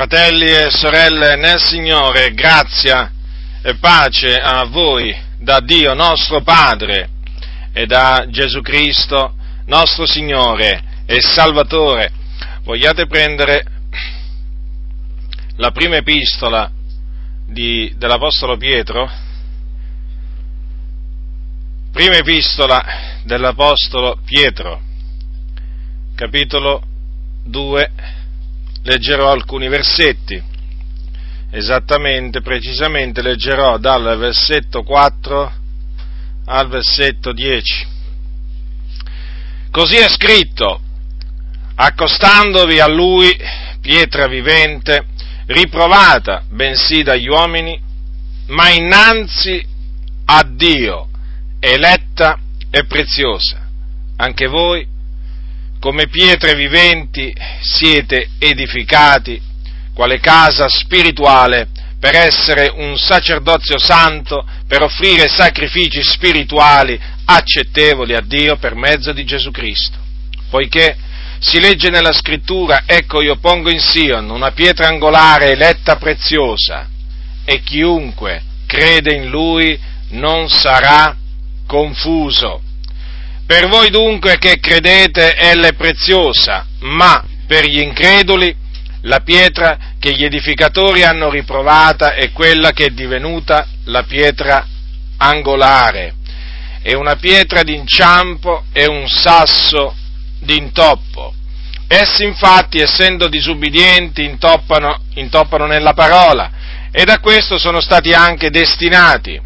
Fratelli e sorelle nel Signore, grazia e pace a voi da Dio nostro Padre e da Gesù Cristo nostro Signore e Salvatore. Vogliate prendere la prima epistola di, dell'Apostolo Pietro? Prima epistola dell'Apostolo Pietro, capitolo 2 leggerò alcuni versetti, esattamente, precisamente leggerò dal versetto 4 al versetto 10. Così è scritto, accostandovi a lui, pietra vivente, riprovata bensì dagli uomini, ma innanzi a Dio, eletta e preziosa. Anche voi, come pietre viventi siete edificati, quale casa spirituale, per essere un sacerdozio santo, per offrire sacrifici spirituali accettevoli a Dio per mezzo di Gesù Cristo. Poiché si legge nella scrittura, ecco io pongo in Sion una pietra angolare eletta preziosa, e chiunque crede in lui non sarà confuso. Per voi dunque che credete ella è preziosa, ma per gli increduli la pietra che gli edificatori hanno riprovata è quella che è divenuta la pietra angolare. È una pietra d'inciampo e un sasso d'intoppo. Essi infatti, essendo disubbidienti, intoppano, intoppano nella parola ed a questo sono stati anche destinati.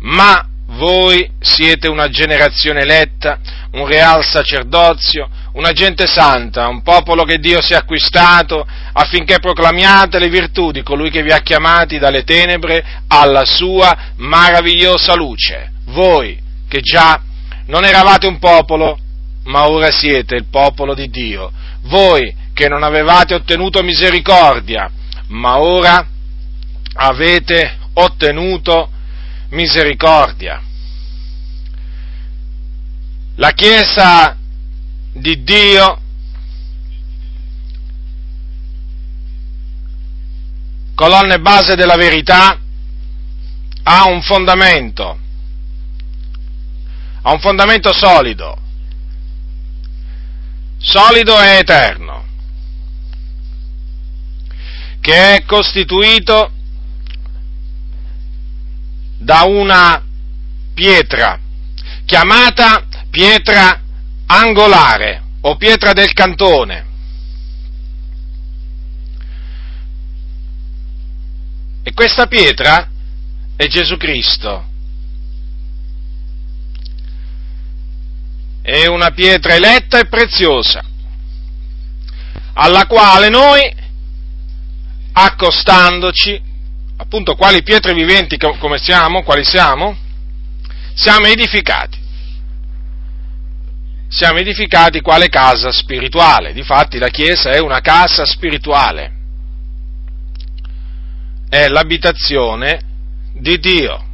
Ma voi siete una generazione eletta, un real sacerdozio, una gente santa, un popolo che Dio si è acquistato affinché proclamiate le virtù di colui che vi ha chiamati dalle tenebre alla sua meravigliosa luce. Voi che già non eravate un popolo, ma ora siete il popolo di Dio. Voi che non avevate ottenuto misericordia, ma ora avete ottenuto misericordia. La Chiesa di Dio colonna e base della verità ha un fondamento, ha un fondamento solido, solido e eterno, che è costituito da una pietra chiamata pietra angolare o pietra del cantone. E questa pietra è Gesù Cristo. È una pietra eletta e preziosa, alla quale noi, accostandoci, appunto quali pietre viventi come siamo, quali siamo, siamo edificati. Siamo edificati quale casa spirituale. Difatti la Chiesa è una casa spirituale. È l'abitazione di Dio.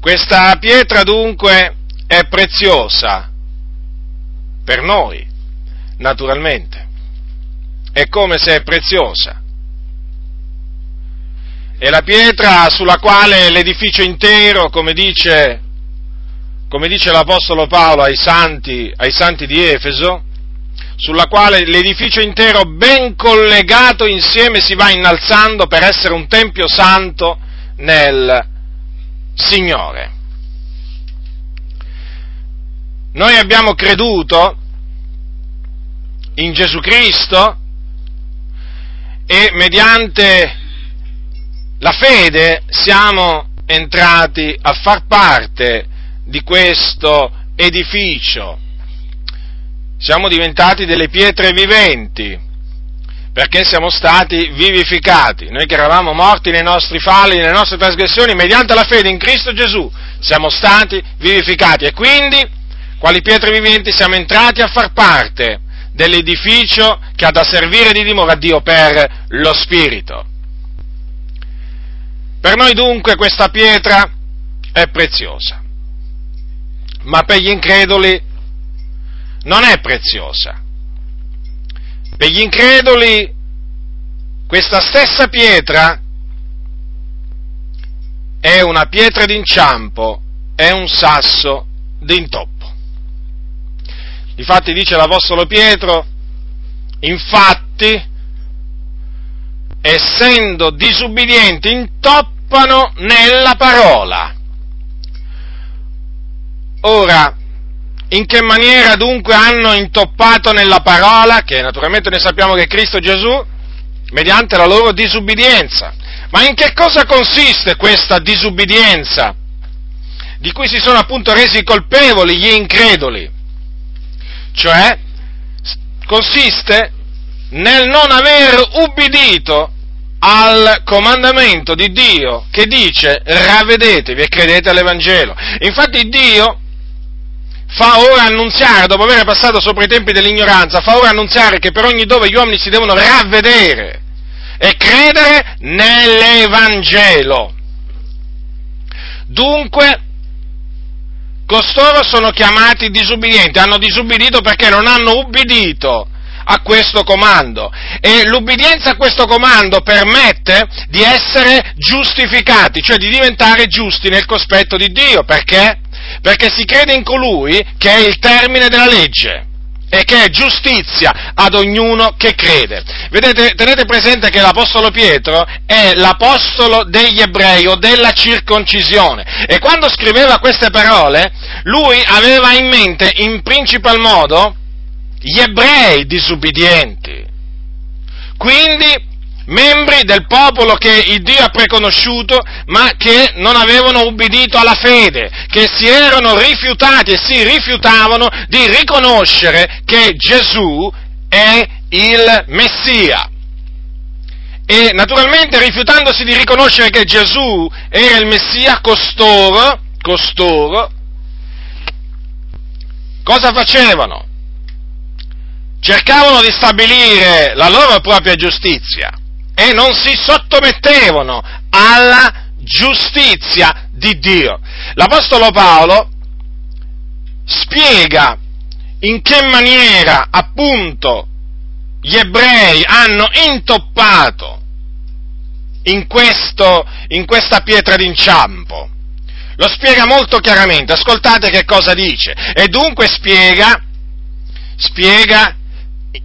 Questa pietra dunque è preziosa per noi, naturalmente è come se è preziosa. È la pietra sulla quale l'edificio intero, come dice, come dice l'Apostolo Paolo ai santi, ai santi di Efeso, sulla quale l'edificio intero ben collegato insieme si va innalzando per essere un tempio santo nel Signore. Noi abbiamo creduto in Gesù Cristo e mediante la fede siamo entrati a far parte di questo edificio. Siamo diventati delle pietre viventi perché siamo stati vivificati. Noi che eravamo morti nei nostri falli, nelle nostre trasgressioni, mediante la fede in Cristo Gesù siamo stati vivificati e quindi, quali pietre viventi, siamo entrati a far parte dell'edificio che ha da servire di dimora a Dio per lo Spirito. Per noi dunque questa pietra è preziosa, ma per gli increduli non è preziosa. Per gli increduli questa stessa pietra è una pietra d'inciampo, è un sasso d'intoppo. Difatti dice l'Apostolo Pietro, infatti, essendo disubbidienti, intoppano nella parola. Ora, in che maniera dunque hanno intoppato nella parola, che naturalmente noi sappiamo che è Cristo Gesù, mediante la loro disubbidienza. Ma in che cosa consiste questa disubbidienza? Di cui si sono appunto resi colpevoli gli increduli. Cioè, consiste nel non aver ubbidito al comandamento di Dio che dice ravvedetevi e credete all'Evangelo. Infatti Dio fa ora annunziare, dopo aver passato sopra i tempi dell'ignoranza, fa ora annunziare che per ogni dove gli uomini si devono ravvedere e credere nell'Evangelo. Dunque, costoro sono chiamati disubbidienti, hanno disubbidito perché non hanno ubbidito a questo comando e l'ubbidienza a questo comando permette di essere giustificati, cioè di diventare giusti nel cospetto di Dio, perché? Perché si crede in colui che è il termine della legge e che è giustizia ad ognuno che crede. Vedete, tenete presente che l'Apostolo Pietro è l'Apostolo degli ebrei o della circoncisione e quando scriveva queste parole lui aveva in mente in principal modo gli ebrei disubbidienti. Quindi membri del popolo che il Dio ha preconosciuto, ma che non avevano ubbidito alla fede, che si erano rifiutati e si rifiutavano di riconoscere che Gesù è il Messia. E naturalmente rifiutandosi di riconoscere che Gesù era il Messia, costoro, costoro, cosa facevano? Cercavano di stabilire la loro propria giustizia e non si sottomettevano alla giustizia di Dio. L'Apostolo Paolo spiega in che maniera appunto gli ebrei hanno intoppato in, questo, in questa pietra d'inciampo. Lo spiega molto chiaramente, ascoltate che cosa dice. E dunque spiega, spiega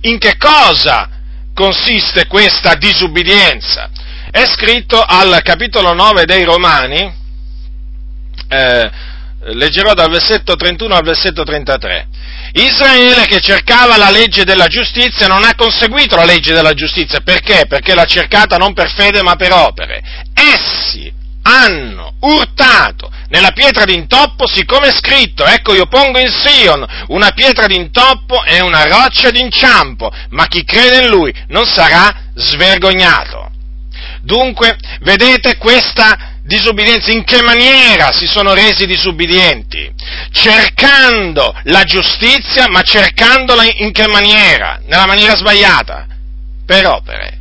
in che cosa consiste questa disubbidienza? È scritto al capitolo 9 dei Romani, eh, leggerò dal versetto 31 al versetto 33. Israele che cercava la legge della giustizia non ha conseguito la legge della giustizia, perché? Perché l'ha cercata non per fede ma per opere. Essi hanno urtato nella pietra d'intoppo, siccome è scritto, ecco io pongo in Sion una pietra d'intoppo e una roccia d'inciampo, ma chi crede in lui non sarà svergognato. Dunque, vedete questa disubbidienza, in che maniera si sono resi disubbidienti? Cercando la giustizia, ma cercandola in che maniera? Nella maniera sbagliata, per opere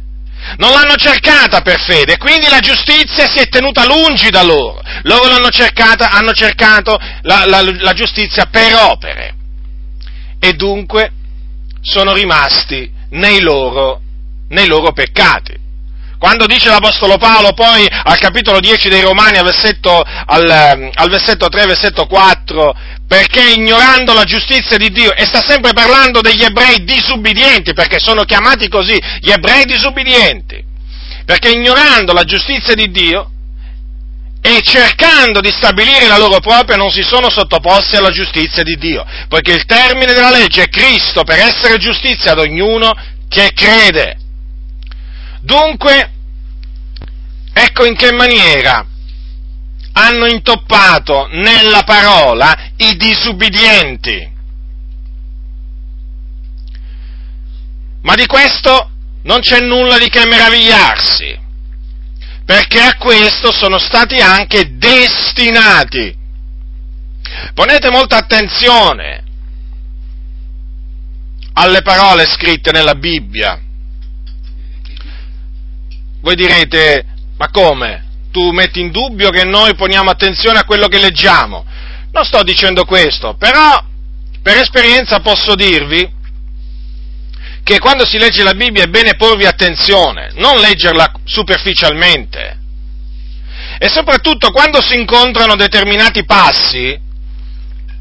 non l'hanno cercata per fede, quindi la giustizia si è tenuta lungi da loro. Loro l'hanno cercata, hanno cercato la, la, la giustizia per opere e dunque sono rimasti nei loro, nei loro peccati. Quando dice l'Apostolo Paolo poi al capitolo 10 dei Romani al versetto, al, al versetto 3, versetto 4, perché ignorando la giustizia di Dio, e sta sempre parlando degli ebrei disubbidienti, perché sono chiamati così, gli ebrei disubbidienti, perché ignorando la giustizia di Dio e cercando di stabilire la loro propria non si sono sottoposti alla giustizia di Dio, poiché il termine della legge è Cristo per essere giustizia ad ognuno che crede. Dunque, Ecco in che maniera hanno intoppato nella parola i disubbidienti. Ma di questo non c'è nulla di che meravigliarsi, perché a questo sono stati anche destinati. Ponete molta attenzione alle parole scritte nella Bibbia. Voi direte, ma come? Tu metti in dubbio che noi poniamo attenzione a quello che leggiamo? Non sto dicendo questo, però per esperienza posso dirvi che quando si legge la Bibbia è bene porvi attenzione, non leggerla superficialmente. E soprattutto quando si incontrano determinati passi,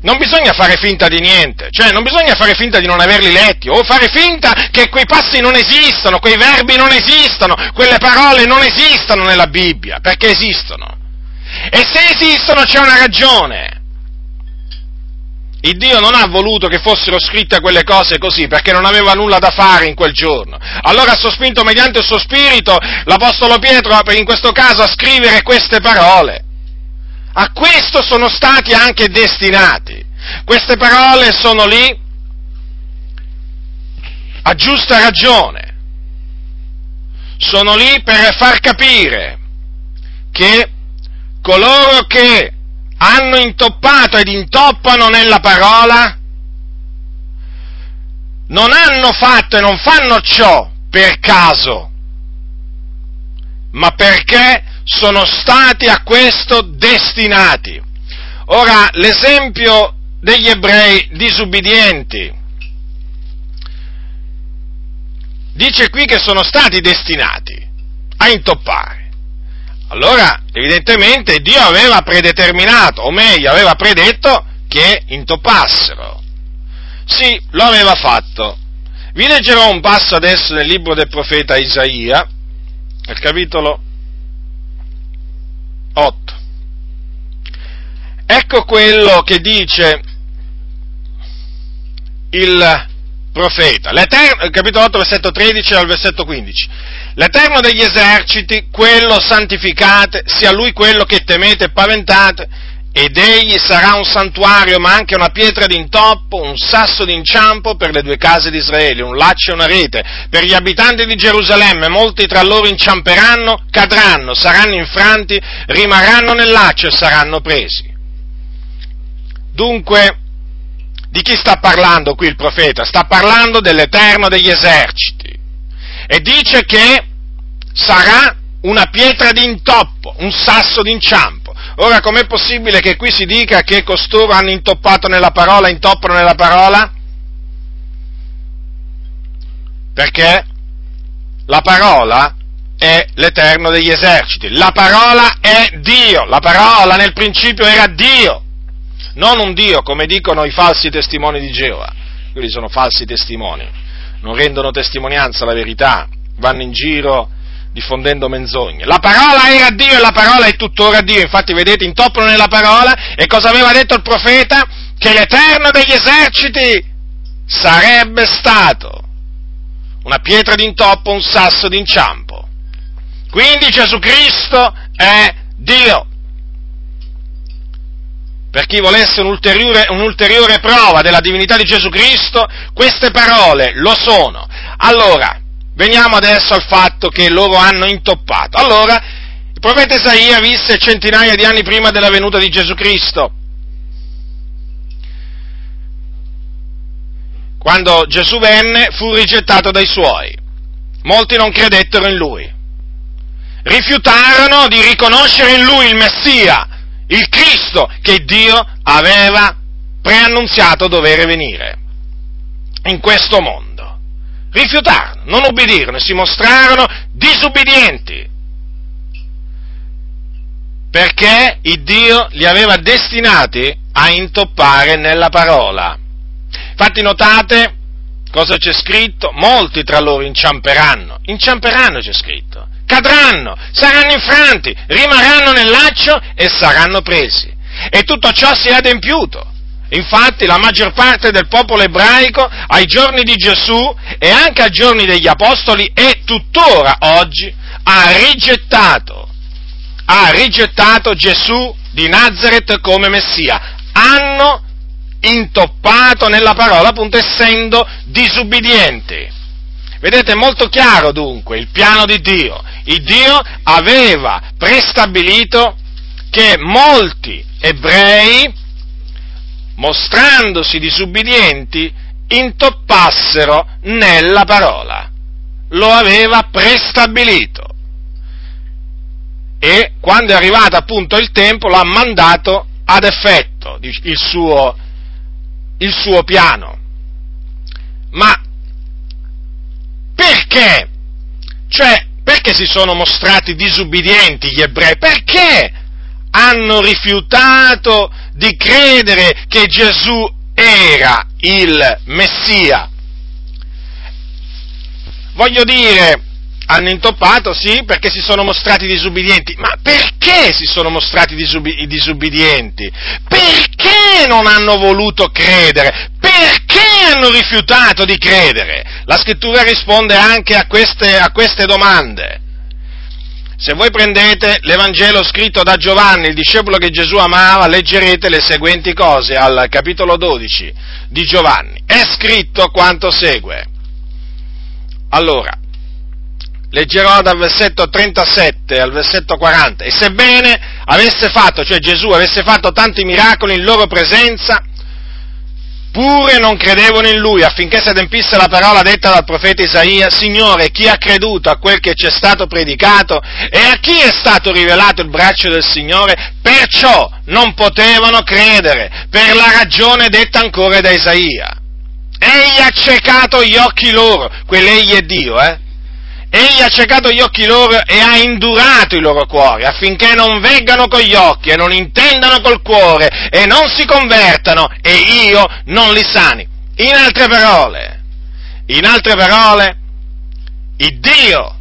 non bisogna fare finta di niente, cioè non bisogna fare finta di non averli letti o fare finta che quei passi non esistono, quei verbi non esistono, quelle parole non esistono nella Bibbia, perché esistono. E se esistono c'è una ragione. Il Dio non ha voluto che fossero scritte quelle cose così perché non aveva nulla da fare in quel giorno. Allora ha sospinto mediante il suo spirito l'Apostolo Pietro, in questo caso, a scrivere queste parole. A questo sono stati anche destinati. Queste parole sono lì a giusta ragione. Sono lì per far capire che coloro che hanno intoppato ed intoppano nella parola non hanno fatto e non fanno ciò per caso, ma perché sono stati a questo destinati. Ora, l'esempio degli ebrei disubbidienti dice qui che sono stati destinati a intoppare. Allora, evidentemente, Dio aveva predeterminato, o meglio, aveva predetto che intoppassero. Sì, lo aveva fatto. Vi leggerò un passo adesso nel libro del profeta Isaia, al capitolo 8. Ecco quello che dice il profeta, capitolo 8, versetto 13 al versetto 15. L'Eterno degli eserciti, quello santificate, sia Lui quello che temete e paventate, ed egli sarà un santuario, ma anche una pietra d'intoppo, un sasso d'inciampo per le due case di Israele, un laccio e una rete. Per gli abitanti di Gerusalemme, molti tra loro inciamperanno, cadranno, saranno infranti, rimarranno nel laccio e saranno presi. Dunque, di chi sta parlando qui il profeta? Sta parlando dell'Eterno degli eserciti. E dice che sarà una pietra d'intoppo, un sasso d'inciampo. Ora, com'è possibile che qui si dica che costoro hanno intoppato nella parola, intoppano nella parola? Perché la parola è l'Eterno degli eserciti, la parola è Dio, la parola nel principio era Dio. Non un Dio come dicono i falsi testimoni di Geova, quelli sono falsi testimoni, non rendono testimonianza alla verità, vanno in giro diffondendo menzogne. La parola era Dio e la parola è tuttora Dio, infatti vedete, intoppano nella parola e cosa aveva detto il profeta? Che l'Eterno degli eserciti sarebbe stato una pietra d'intoppo, un sasso d'inciampo. Quindi Gesù Cristo è Dio per chi volesse un'ulteriore, un'ulteriore, prova della divinità di Gesù Cristo, queste parole lo sono. Allora, veniamo adesso al fatto che loro hanno intoppato. Allora, il profeta Isaia visse centinaia di anni prima della venuta di Gesù Cristo. Quando Gesù venne fu rigettato dai suoi. Molti non credettero in lui. Rifiutarono di riconoscere in lui il Messia il Cristo che Dio aveva preannunziato dovere venire in questo mondo. Rifiutarono, non ubbidirono e si mostrarono disubbidienti perché il Dio li aveva destinati a intoppare nella parola. Infatti notate cosa c'è scritto? Molti tra loro inciamperanno, inciamperanno c'è scritto cadranno, saranno infranti, rimarranno nel laccio e saranno presi. E tutto ciò si è adempiuto. Infatti la maggior parte del popolo ebraico ai giorni di Gesù e anche ai giorni degli Apostoli e tuttora oggi ha rigettato, ha rigettato Gesù di Nazareth come Messia. Hanno intoppato nella parola appunto essendo disubbidienti. Vedete, è molto chiaro dunque il piano di Dio. Il Dio aveva prestabilito che molti ebrei, mostrandosi disubbidienti, intoppassero nella parola. Lo aveva prestabilito. E quando è arrivato appunto il tempo lo ha mandato ad effetto il suo, il suo piano. Ma perché? Cioè, perché si sono mostrati disubbidienti gli ebrei? Perché hanno rifiutato di credere che Gesù era il Messia? Voglio dire, hanno intoppato, sì, perché si sono mostrati disubbidienti. Ma perché si sono mostrati disubbi- disubbidienti? Perché non hanno voluto credere? Perché hanno rifiutato di credere? La scrittura risponde anche a queste, a queste domande. Se voi prendete l'Evangelo scritto da Giovanni, il discepolo che Gesù amava, leggerete le seguenti cose al capitolo 12 di Giovanni. È scritto quanto segue. Allora, leggerò dal versetto 37 al versetto 40. E sebbene avesse fatto, cioè Gesù avesse fatto tanti miracoli in loro presenza, pure non credevano in lui affinché si adempisse la parola detta dal profeta Isaia, Signore, chi ha creduto a quel che ci è stato predicato e a chi è stato rivelato il braccio del Signore, perciò non potevano credere, per la ragione detta ancora da Isaia. Egli ha ciecato gli occhi loro, quell'egli è Dio, eh? Egli ha ciecato gli occhi loro e ha indurato i loro cuori affinché non veggano con gli occhi e non intendano col cuore e non si convertano e io non li sani. In altre parole, in altre parole, il Dio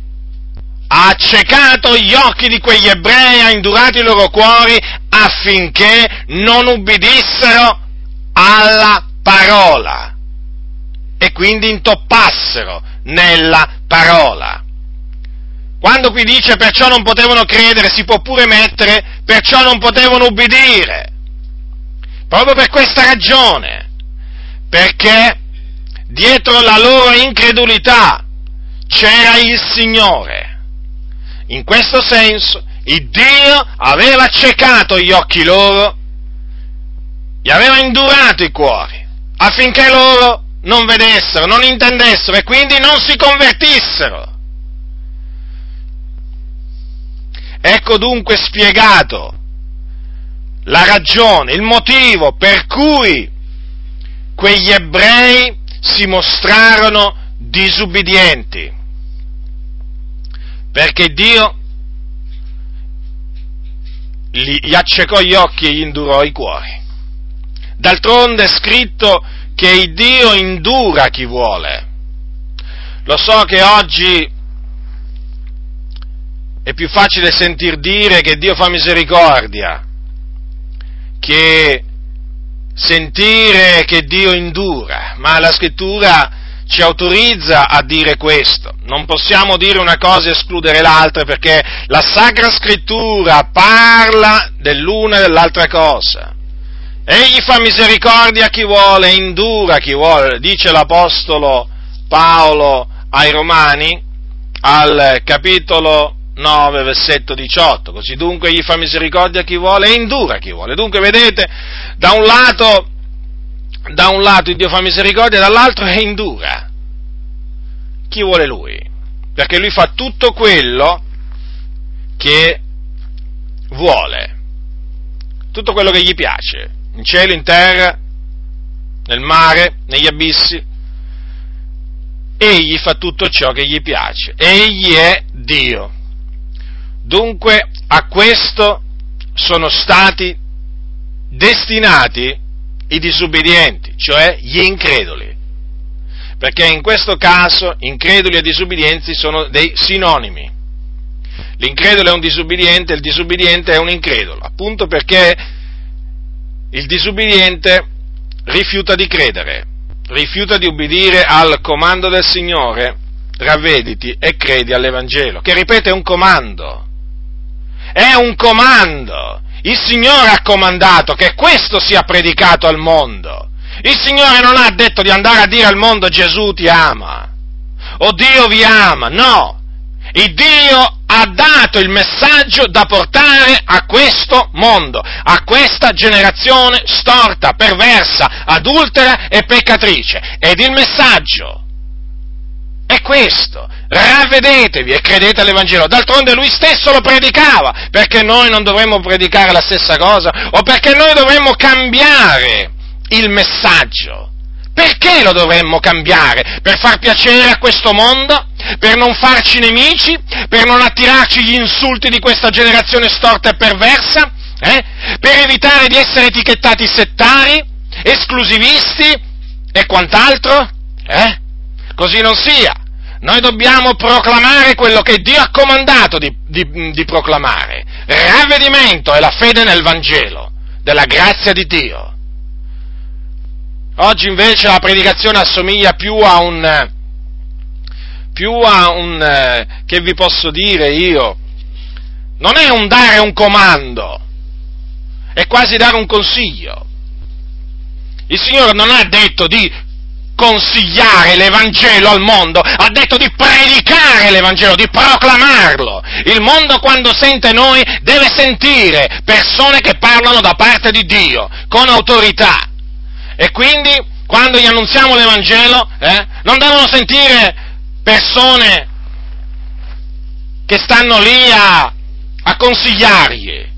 ha accecato gli occhi di quegli ebrei, ha indurato i loro cuori affinché non ubbidissero alla parola e quindi intoppassero nella parola. Quando qui dice perciò non potevano credere, si può pure mettere perciò non potevano ubbidire. Proprio per questa ragione. Perché dietro la loro incredulità c'era il Signore. In questo senso, il Dio aveva accecato gli occhi loro, gli aveva indurato i cuori, affinché loro non vedessero, non intendessero e quindi non si convertissero. Ecco dunque spiegato la ragione, il motivo per cui quegli ebrei si mostrarono disubbidienti. Perché Dio gli accecò gli occhi e gli indurò i cuori. D'altronde è scritto che il Dio indura chi vuole. Lo so che oggi è più facile sentir dire che Dio fa misericordia, che sentire che Dio indura, ma la scrittura ci autorizza a dire questo. Non possiamo dire una cosa e escludere l'altra perché la Sacra Scrittura parla dell'una e dell'altra cosa. Egli fa misericordia a chi vuole, indura a chi vuole, dice l'Apostolo Paolo ai Romani al capitolo 9, versetto 18. Così dunque gli fa misericordia a chi vuole e indura a chi vuole. Dunque vedete, da un lato, da un lato Dio fa misericordia, dall'altro è indura. Chi vuole lui? Perché lui fa tutto quello che vuole, tutto quello che gli piace, in cielo, in terra, nel mare, negli abissi. Egli fa tutto ciò che gli piace. Egli è Dio. Dunque a questo sono stati destinati i disubbidienti, cioè gli increduli. Perché in questo caso increduli e disubbidienti sono dei sinonimi. L'incredulo è un disubbidiente, il disubbidiente è un incredulo, appunto perché il disubbidiente rifiuta di credere, rifiuta di ubbidire al comando del Signore, ravvediti e credi all'Evangelo, che ripete è un comando è un comando. Il Signore ha comandato che questo sia predicato al mondo. Il Signore non ha detto di andare a dire al mondo Gesù ti ama o Dio vi ama, no. Il Dio ha dato il messaggio da portare a questo mondo, a questa generazione storta, perversa, adultera e peccatrice. Ed il messaggio è questo, ravvedetevi e credete all'Evangelo. D'altronde lui stesso lo predicava, perché noi non dovremmo predicare la stessa cosa o perché noi dovremmo cambiare il messaggio. Perché lo dovremmo cambiare? Per far piacere a questo mondo? Per non farci nemici, per non attirarci gli insulti di questa generazione storta e perversa, eh? per evitare di essere etichettati settari, esclusivisti e quant'altro? Eh? Così non sia. Noi dobbiamo proclamare quello che Dio ha comandato di, di, di proclamare. Ravvedimento e la fede nel Vangelo, della grazia di Dio. Oggi invece la predicazione assomiglia più a un, più a un, eh, che vi posso dire io, non è un dare un comando, è quasi dare un consiglio. Il Signore non ha detto di consigliare l'Evangelo al mondo, ha detto di predicare l'Evangelo, di proclamarlo. Il mondo quando sente noi deve sentire persone che parlano da parte di Dio, con autorità. E quindi quando gli annunziamo l'Evangelo eh, non devono sentire persone che stanno lì a, a consigliargli.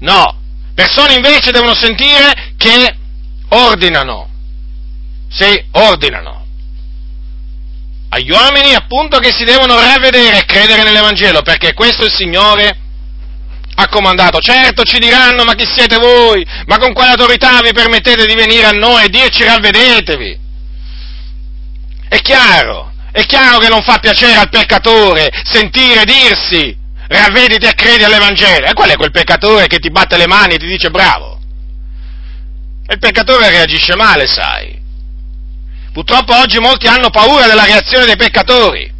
No, persone invece devono sentire che ordinano. Sì, ordinano. Agli uomini appunto che si devono ravvedere e credere nell'Evangelo, perché questo il Signore ha comandato. Certo ci diranno, ma chi siete voi? Ma con quale autorità vi permettete di venire a noi e dirci ravvedetevi? È chiaro, è chiaro che non fa piacere al peccatore sentire dirsi ravvediti e credi all'Evangelo. E qual è quel peccatore che ti batte le mani e ti dice bravo? E il peccatore reagisce male, sai. Purtroppo oggi molti hanno paura della reazione dei peccatori.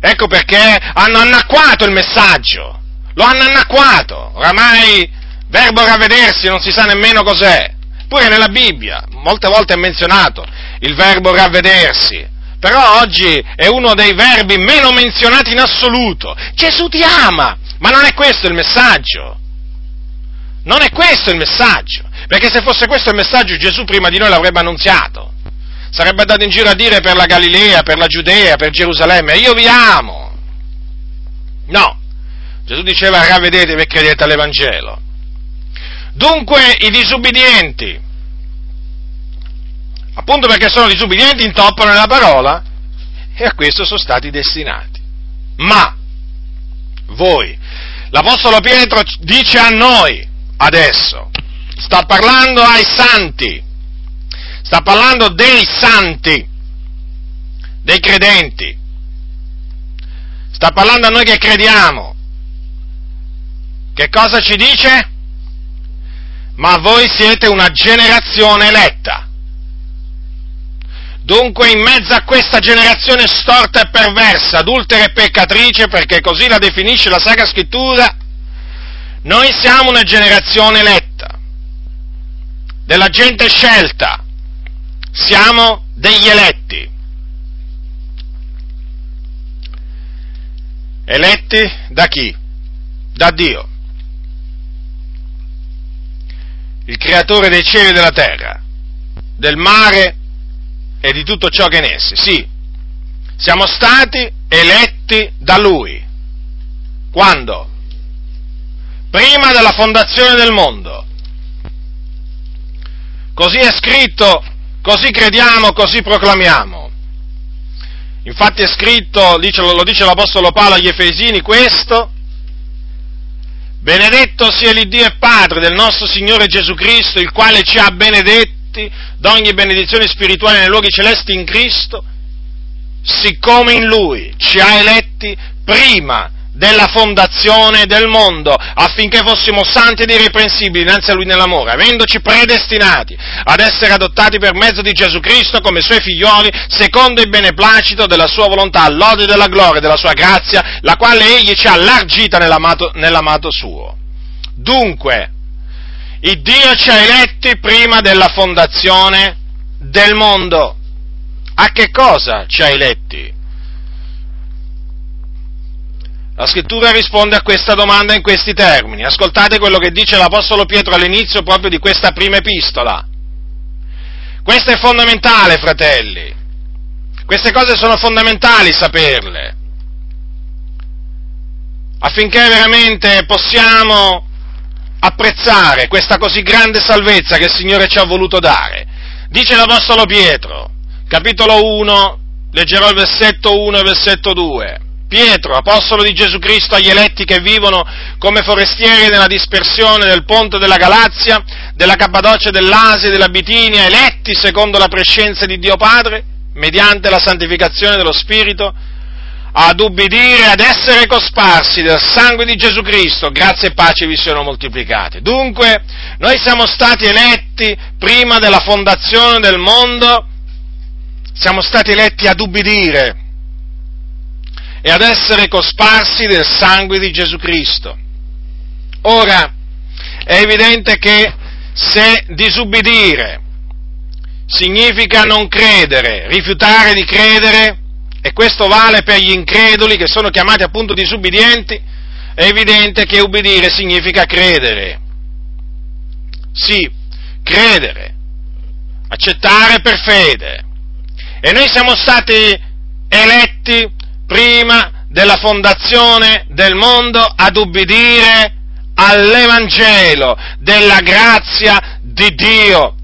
Ecco perché hanno annacquato il messaggio lo hanno annacquato, oramai verbo ravvedersi non si sa nemmeno cos'è. Pure nella Bibbia, molte volte è menzionato il verbo ravvedersi, però oggi è uno dei verbi meno menzionati in assoluto. Gesù ti ama, ma non è questo il messaggio. Non è questo il messaggio, perché se fosse questo il messaggio Gesù prima di noi l'avrebbe annunziato. Sarebbe andato in giro a dire per la Galilea, per la Giudea, per Gerusalemme, io vi amo. No, Gesù diceva ravvedetevi e credete all'Evangelo. Dunque i disubbidienti, appunto perché sono disubbidienti, intoppano nella parola e a questo sono stati destinati. Ma voi, l'Apostolo Pietro dice a noi adesso, sta parlando ai santi, sta parlando dei santi, dei credenti, sta parlando a noi che crediamo, che cosa ci dice? Ma voi siete una generazione eletta. Dunque in mezzo a questa generazione storta e perversa, adultera e peccatrice, perché così la definisce la Sacra Scrittura, noi siamo una generazione eletta, della gente scelta, siamo degli eletti. Eletti da chi? Da Dio. il creatore dei cieli e della terra, del mare e di tutto ciò che è in esse. Sì, siamo stati eletti da Lui. Quando? Prima della fondazione del mondo. Così è scritto, così crediamo, così proclamiamo. Infatti è scritto, lo dice l'Apostolo Paolo agli Efesini, questo, Benedetto sia l'Iddio e Padre del nostro Signore Gesù Cristo, il quale ci ha benedetti d'ogni benedizione spirituale nei luoghi celesti in Cristo, siccome in Lui ci ha eletti prima della fondazione del mondo, affinché fossimo santi ed irreprensibili innanzi a Lui nell'amore, avendoci predestinati ad essere adottati per mezzo di Gesù Cristo come Suoi figlioli, secondo il beneplacito della Sua volontà, all'ode della gloria e della Sua grazia, la quale Egli ci ha allargita nell'amato, nell'amato Suo. Dunque, il Dio ci ha eletti prima della fondazione del mondo. A che cosa ci ha eletti? La scrittura risponde a questa domanda in questi termini. Ascoltate quello che dice l'Apostolo Pietro all'inizio proprio di questa prima epistola. Questo è fondamentale, fratelli. Queste cose sono fondamentali saperle. Affinché veramente possiamo apprezzare questa così grande salvezza che il Signore ci ha voluto dare. Dice l'Apostolo Pietro, capitolo 1, Leggerò il versetto 1 e il versetto 2. Pietro, apostolo di Gesù Cristo agli eletti che vivono come forestieri nella dispersione del ponte della Galazia, della Cappadocia, dell'Asia e della Bitinia, eletti secondo la prescienza di Dio Padre, mediante la santificazione dello Spirito, ad ubbidire, ad essere cosparsi del sangue di Gesù Cristo, grazie e pace vi siano moltiplicate. Dunque, noi siamo stati eletti prima della fondazione del mondo, siamo stati eletti ad ubbidire e ad essere cosparsi del sangue di Gesù Cristo. Ora, è evidente che se disubbidire significa non credere, rifiutare di credere, e questo vale per gli increduli che sono chiamati appunto disubbidienti, è evidente che ubbidire significa credere. Sì, credere, accettare per fede. E noi siamo stati eletti prima della fondazione del mondo ad ubbidire all'Evangelo della grazia di Dio.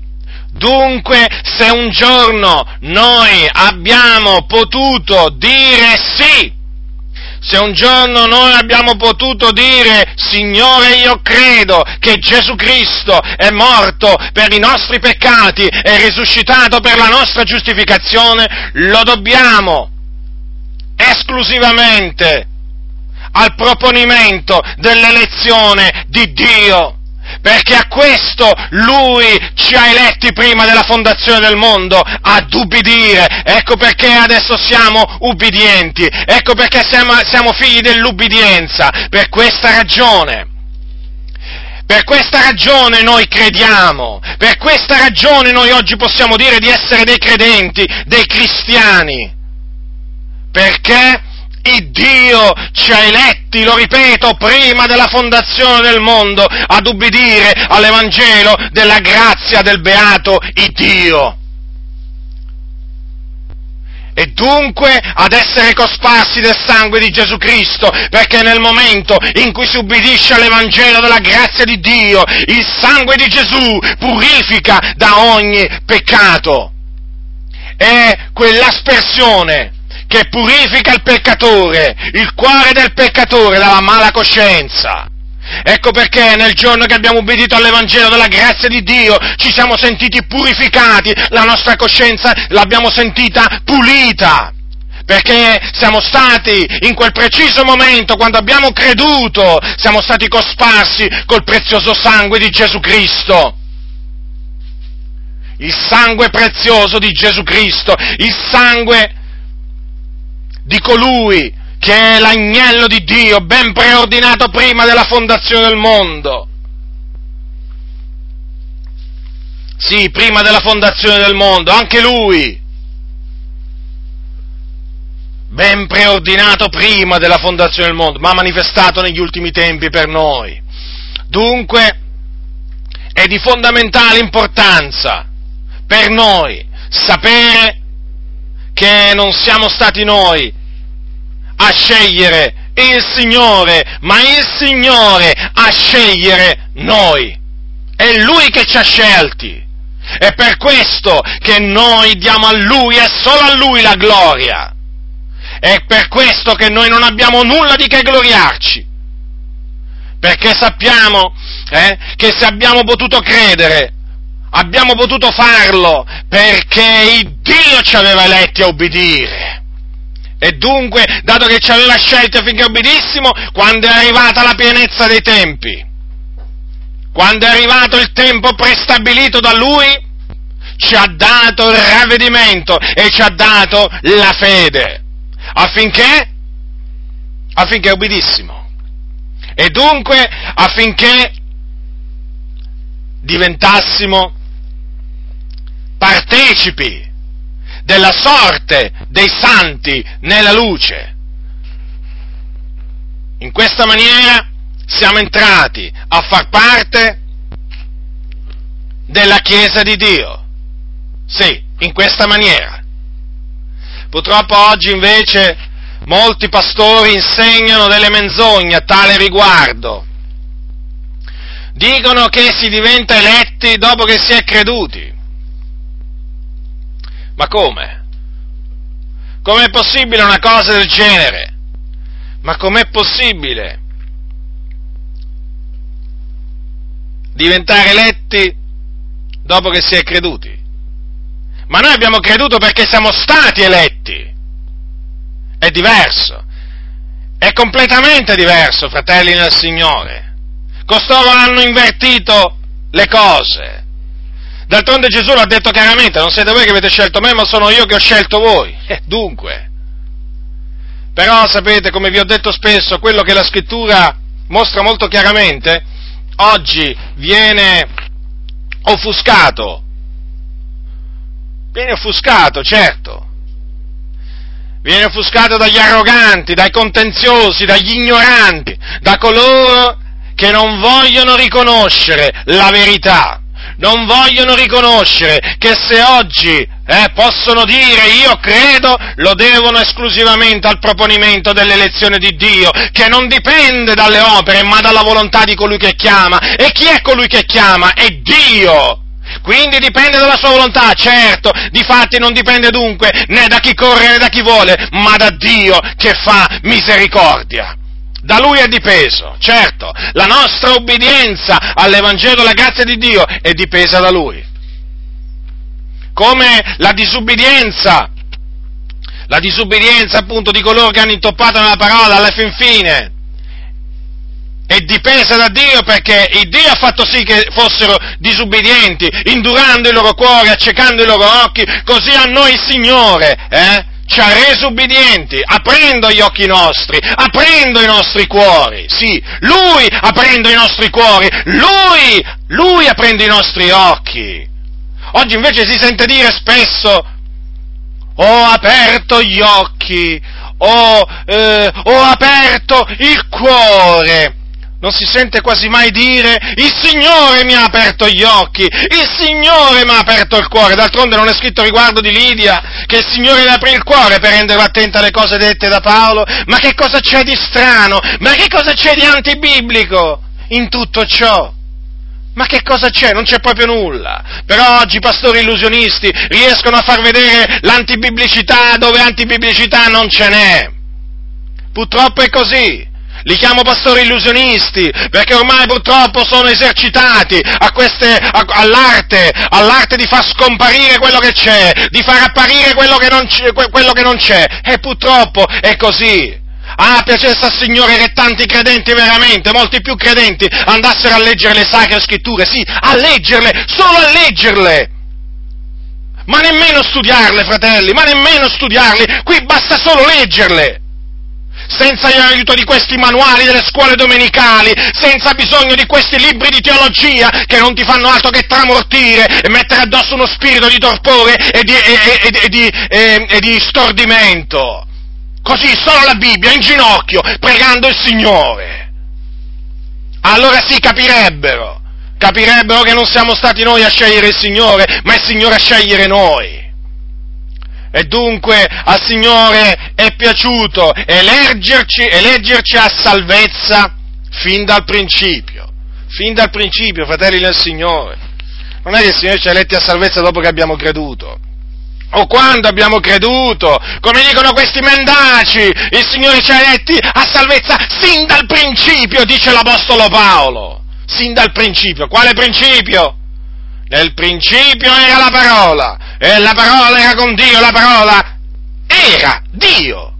Dunque, se un giorno noi abbiamo potuto dire sì, se un giorno noi abbiamo potuto dire, Signore, io credo che Gesù Cristo è morto per i nostri peccati e risuscitato per la nostra giustificazione, lo dobbiamo esclusivamente al proponimento dell'elezione di Dio perché a questo Lui ci ha eletti prima della fondazione del mondo, ad ubbidire. Ecco perché adesso siamo ubbidienti, ecco perché siamo, siamo figli dell'ubbidienza, per questa ragione. Per questa ragione noi crediamo, per questa ragione noi oggi possiamo dire di essere dei credenti, dei cristiani. Perché? Il Dio ci ha eletti, lo ripeto, prima della fondazione del mondo, ad ubbidire all'Evangelo della grazia del beato Dio. E dunque ad essere cosparsi del sangue di Gesù Cristo, perché nel momento in cui si ubbidisce all'Evangelo della grazia di Dio, il sangue di Gesù purifica da ogni peccato. È quell'aspersione che purifica il peccatore, il cuore del peccatore dalla mala coscienza. Ecco perché nel giorno che abbiamo ubbidito all'Evangelo della grazia di Dio ci siamo sentiti purificati, la nostra coscienza l'abbiamo sentita pulita. Perché siamo stati in quel preciso momento, quando abbiamo creduto, siamo stati cosparsi col prezioso sangue di Gesù Cristo. Il sangue prezioso di Gesù Cristo, il sangue di colui che è l'agnello di Dio, ben preordinato prima della fondazione del mondo. Sì, prima della fondazione del mondo, anche lui, ben preordinato prima della fondazione del mondo, ma manifestato negli ultimi tempi per noi. Dunque, è di fondamentale importanza per noi sapere che non siamo stati noi a scegliere il Signore, ma il Signore a scegliere noi. È Lui che ci ha scelti. È per questo che noi diamo a Lui e solo a Lui la gloria. È per questo che noi non abbiamo nulla di che gloriarci. Perché sappiamo eh, che se abbiamo potuto credere abbiamo potuto farlo perché il Dio ci aveva eletti a obbedire. E dunque, dato che ci aveva scelto affinché obbedissimo, quando è arrivata la pienezza dei tempi, quando è arrivato il tempo prestabilito da Lui, ci ha dato il ravvedimento e ci ha dato la fede, affinché, affinché obbedissimo. E dunque affinché diventassimo partecipi della sorte dei santi nella luce. In questa maniera siamo entrati a far parte della Chiesa di Dio. Sì, in questa maniera. Purtroppo oggi invece molti pastori insegnano delle menzogne a tale riguardo. Dicono che si diventa eletti dopo che si è creduti. Ma come? Com'è possibile una cosa del genere? Ma com'è possibile diventare eletti dopo che si è creduti? Ma noi abbiamo creduto perché siamo stati eletti. È diverso. È completamente diverso, fratelli nel Signore. Costoro hanno invertito le cose. D'altronde Gesù l'ha detto chiaramente, non siete voi che avete scelto me, ma sono io che ho scelto voi. E dunque. Però sapete, come vi ho detto spesso, quello che la scrittura mostra molto chiaramente, oggi viene offuscato. Viene offuscato, certo. Viene offuscato dagli arroganti, dai contenziosi, dagli ignoranti, da coloro che non vogliono riconoscere la verità non vogliono riconoscere che se oggi eh, possono dire io credo, lo devono esclusivamente al proponimento dell'elezione di Dio, che non dipende dalle opere, ma dalla volontà di colui che chiama. E chi è colui che chiama? È Dio! Quindi dipende dalla sua volontà, certo, di fatti non dipende dunque né da chi corre né da chi vuole, ma da Dio che fa misericordia da lui è dipeso, certo, la nostra obbedienza all'Evangelo alla grazia di Dio è dipesa da lui. Come la disubbidienza, la disubbidienza appunto di coloro che hanno intoppato nella parola alla fin fine, è dipesa da Dio perché il Dio ha fatto sì che fossero disubbidienti, indurando i loro cuori, accecando i loro occhi, così a noi il Signore, eh? Ci ha reso ubbidienti, aprendo gli occhi nostri, aprendo i nostri cuori, sì, Lui aprendo i nostri cuori, Lui, Lui aprendo i nostri occhi. Oggi invece si sente dire spesso, ho aperto gli occhi, ho, eh, ho aperto il cuore, non si sente quasi mai dire il Signore mi ha aperto gli occhi, il Signore mi ha aperto il cuore, d'altronde non è scritto riguardo di Lidia che il Signore le aprì il cuore per renderla attenta alle cose dette da Paolo, ma che cosa c'è di strano, ma che cosa c'è di antibiblico in tutto ciò? Ma che cosa c'è? Non c'è proprio nulla. Però oggi i pastori illusionisti riescono a far vedere l'antibiblicità dove antibiblicità non ce n'è. Purtroppo è così. Li chiamo pastori illusionisti, perché ormai purtroppo sono esercitati queste, a, all'arte, all'arte di far scomparire quello che c'è, di far apparire quello che non quello che non c'è. E purtroppo è così. Ah, piacesse al Signore che tanti credenti veramente, molti più credenti, andassero a leggere le sacre scritture, sì, a leggerle, solo a leggerle. Ma nemmeno studiarle, fratelli, ma nemmeno studiarle, qui basta solo leggerle senza l'aiuto di questi manuali delle scuole domenicali, senza bisogno di questi libri di teologia che non ti fanno altro che tramortire e mettere addosso uno spirito di torpore e di, e, e, di, e di stordimento. Così, solo la Bibbia, in ginocchio, pregando il Signore. Allora sì, capirebbero, capirebbero che non siamo stati noi a scegliere il Signore, ma il Signore a scegliere noi. E dunque al Signore è piaciuto eleggerci, eleggerci a salvezza fin dal principio. Fin dal principio, fratelli del Signore. Non è che il Signore ci ha eletti a salvezza dopo che abbiamo creduto. O quando abbiamo creduto, come dicono questi mendaci, il Signore ci ha eletti a salvezza sin dal principio, dice l'Apostolo Paolo. Sin dal principio. Quale principio? Nel principio era la parola, e la parola era con Dio, la parola era Dio.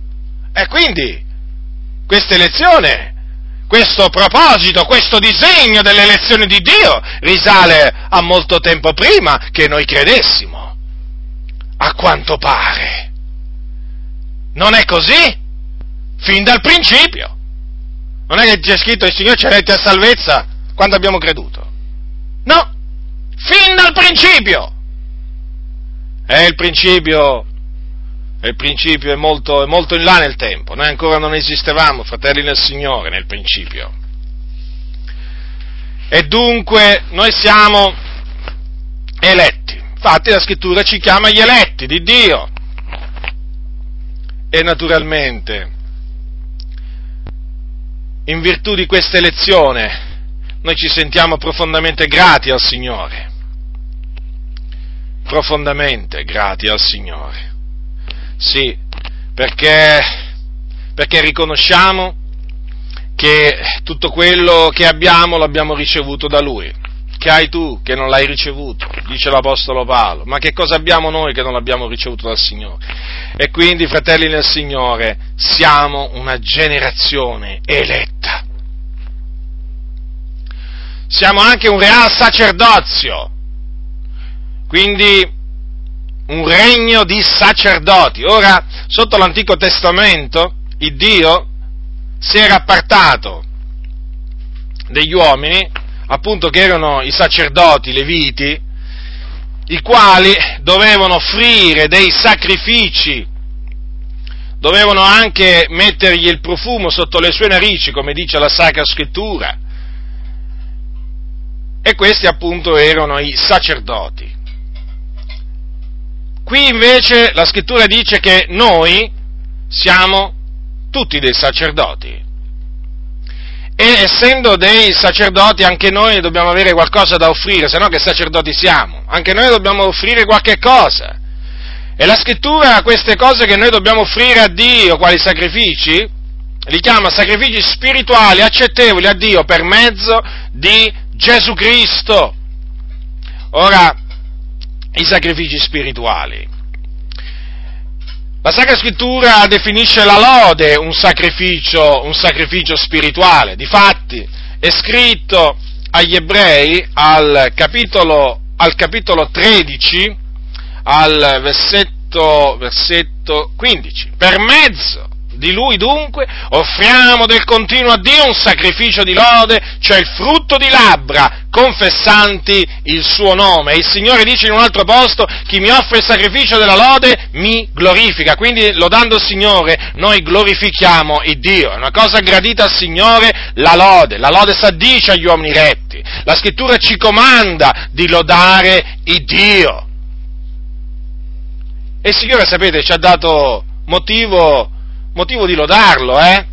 E quindi questa elezione, questo proposito, questo disegno dell'elezione di Dio risale a molto tempo prima che noi credessimo. A quanto pare. Non è così? Fin dal principio. Non è che c'è scritto il Signore ci ha letti a salvezza quando abbiamo creduto. No, fin dal principio. E il principio, il principio è, molto, è molto in là nel tempo, noi ancora non esistevamo, fratelli nel Signore, nel principio. E dunque noi siamo eletti. Infatti la scrittura ci chiama gli eletti di Dio. E naturalmente, in virtù di questa elezione, noi ci sentiamo profondamente grati al Signore, profondamente grati al Signore. Sì, perché, perché riconosciamo che tutto quello che abbiamo l'abbiamo ricevuto da Lui. Che hai tu che non l'hai ricevuto? Dice l'Apostolo Paolo. Ma che cosa abbiamo noi che non l'abbiamo ricevuto dal Signore? E quindi, fratelli nel Signore, siamo una generazione eletta. Siamo anche un real sacerdozio. Quindi un regno di sacerdoti. Ora, sotto l'Antico Testamento, il Dio si era appartato degli uomini, appunto che erano i sacerdoti, i leviti, i quali dovevano offrire dei sacrifici, dovevano anche mettergli il profumo sotto le sue narici, come dice la Sacra Scrittura. E questi appunto erano i sacerdoti. Qui invece la scrittura dice che noi siamo tutti dei sacerdoti. E essendo dei sacerdoti anche noi dobbiamo avere qualcosa da offrire, se no che sacerdoti siamo? Anche noi dobbiamo offrire qualche cosa. E la scrittura queste cose che noi dobbiamo offrire a Dio, quali sacrifici, li chiama sacrifici spirituali accettevoli a Dio per mezzo di Gesù Cristo. Ora, i sacrifici spirituali. La Sacra Scrittura definisce la lode un sacrificio, un sacrificio spirituale. Difatti è scritto agli ebrei al capitolo, al capitolo 13, al versetto, versetto 15. Per mezzo di lui dunque offriamo del continuo a Dio un sacrificio di lode, cioè il frutto di labbra, confessanti il suo nome. Il Signore dice in un altro posto, chi mi offre il sacrificio della lode mi glorifica. Quindi lodando il Signore noi glorifichiamo il Dio. È una cosa gradita al Signore la lode. La lode s'addice agli uomini retti. La scrittura ci comanda di lodare il Dio. E il Signore, sapete, ci ha dato motivo motivo di lodarlo, eh?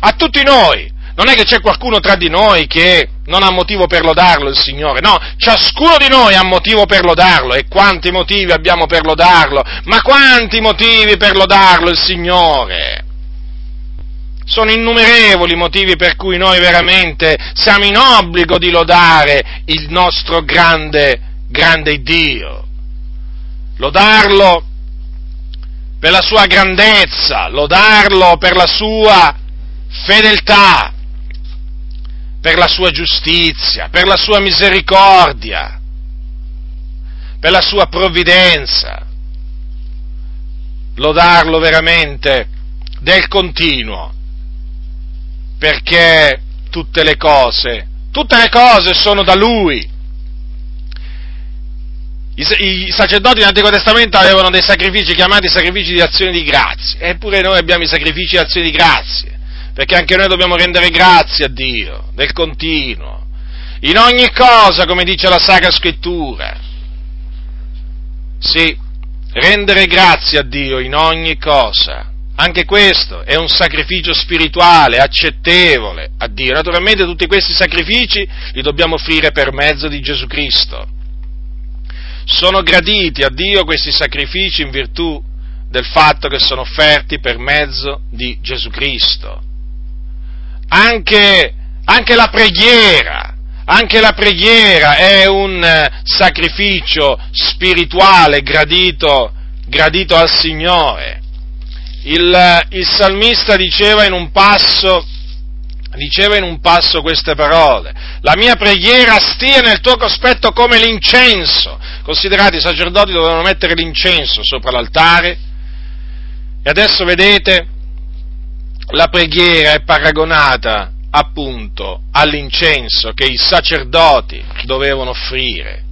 A tutti noi. Non è che c'è qualcuno tra di noi che non ha motivo per lodarlo il Signore, no, ciascuno di noi ha motivo per lodarlo. E quanti motivi abbiamo per lodarlo? Ma quanti motivi per lodarlo il Signore? Sono innumerevoli i motivi per cui noi veramente siamo in obbligo di lodare il nostro grande, grande Dio. Lodarlo per la sua grandezza, lodarlo per la sua fedeltà, per la sua giustizia, per la sua misericordia, per la sua provvidenza, lodarlo veramente del continuo, perché tutte le cose, tutte le cose sono da Lui, i, I sacerdoti nell'Antico Testamento avevano dei sacrifici chiamati sacrifici di azione di grazie, eppure noi abbiamo i sacrifici di azione di grazie, perché anche noi dobbiamo rendere grazie a Dio, del continuo, in ogni cosa, come dice la Sacra Scrittura. Sì, rendere grazie a Dio in ogni cosa. Anche questo è un sacrificio spirituale, accettevole a Dio. Naturalmente tutti questi sacrifici li dobbiamo offrire per mezzo di Gesù Cristo sono graditi a Dio questi sacrifici in virtù del fatto che sono offerti per mezzo di Gesù Cristo. Anche, anche la preghiera, anche la preghiera è un eh, sacrificio spirituale gradito, gradito al Signore. Il, il salmista diceva in passo diceva in un passo queste parole, la mia preghiera stia nel tuo cospetto come l'incenso. Considerate, i sacerdoti dovevano mettere l'incenso sopra l'altare e adesso vedete, la preghiera è paragonata appunto all'incenso che i sacerdoti dovevano offrire.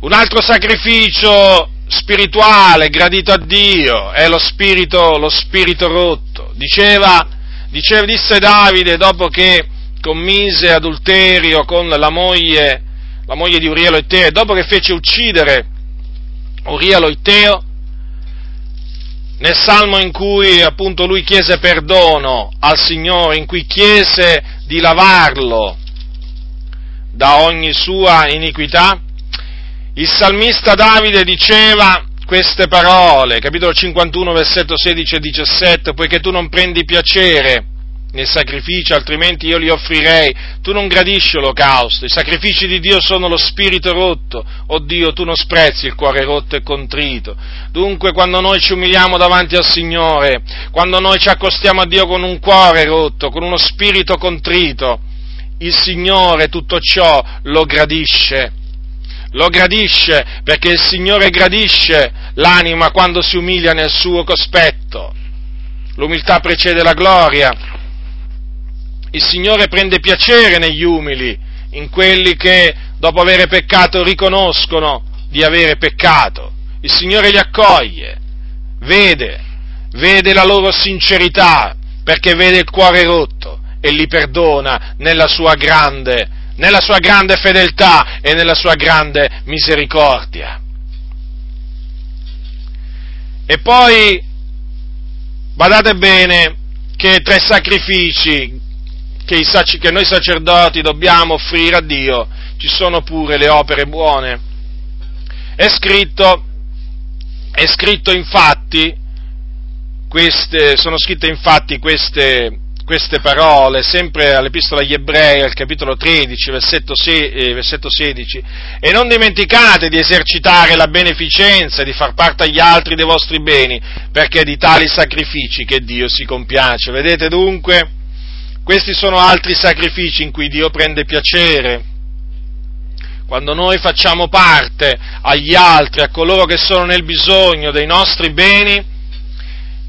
Un altro sacrificio spirituale gradito a Dio è lo spirito, lo spirito rotto. Diceva Dice, disse Davide dopo che commise adulterio con la moglie, la moglie di Urielo Itteo, e dopo che fece uccidere Urielo Itteo, nel salmo in cui appunto lui chiese perdono al Signore, in cui chiese di lavarlo da ogni sua iniquità, il salmista Davide diceva queste parole, capitolo 51, versetto 16 e 17, poiché tu non prendi piacere nel sacrificio, altrimenti io li offrirei. Tu non gradisci l'olocausto, i sacrifici di Dio sono lo spirito rotto. O Dio, tu non sprezzi il cuore rotto e contrito. Dunque, quando noi ci umiliamo davanti al Signore, quando noi ci accostiamo a Dio con un cuore rotto, con uno spirito contrito, il Signore tutto ciò lo gradisce. Lo gradisce perché il Signore gradisce l'anima quando si umilia nel suo cospetto. L'umiltà precede la gloria il Signore prende piacere negli umili, in quelli che dopo avere peccato riconoscono di avere peccato. Il Signore li accoglie, vede, vede la loro sincerità, perché vede il cuore rotto e li perdona nella sua grande, nella sua grande fedeltà e nella sua grande misericordia. E poi, badate bene, che tra i sacrifici che, i, che noi sacerdoti dobbiamo offrire a Dio, ci sono pure le opere buone. È scritto, è scritto infatti, queste, sono scritte infatti queste, queste parole, sempre all'Epistola agli Ebrei, al capitolo 13, versetto, se, eh, versetto 16, e non dimenticate di esercitare la beneficenza e di far parte agli altri dei vostri beni, perché è di tali sacrifici che Dio si compiace. Vedete dunque? Questi sono altri sacrifici in cui Dio prende piacere. Quando noi facciamo parte agli altri, a coloro che sono nel bisogno dei nostri beni,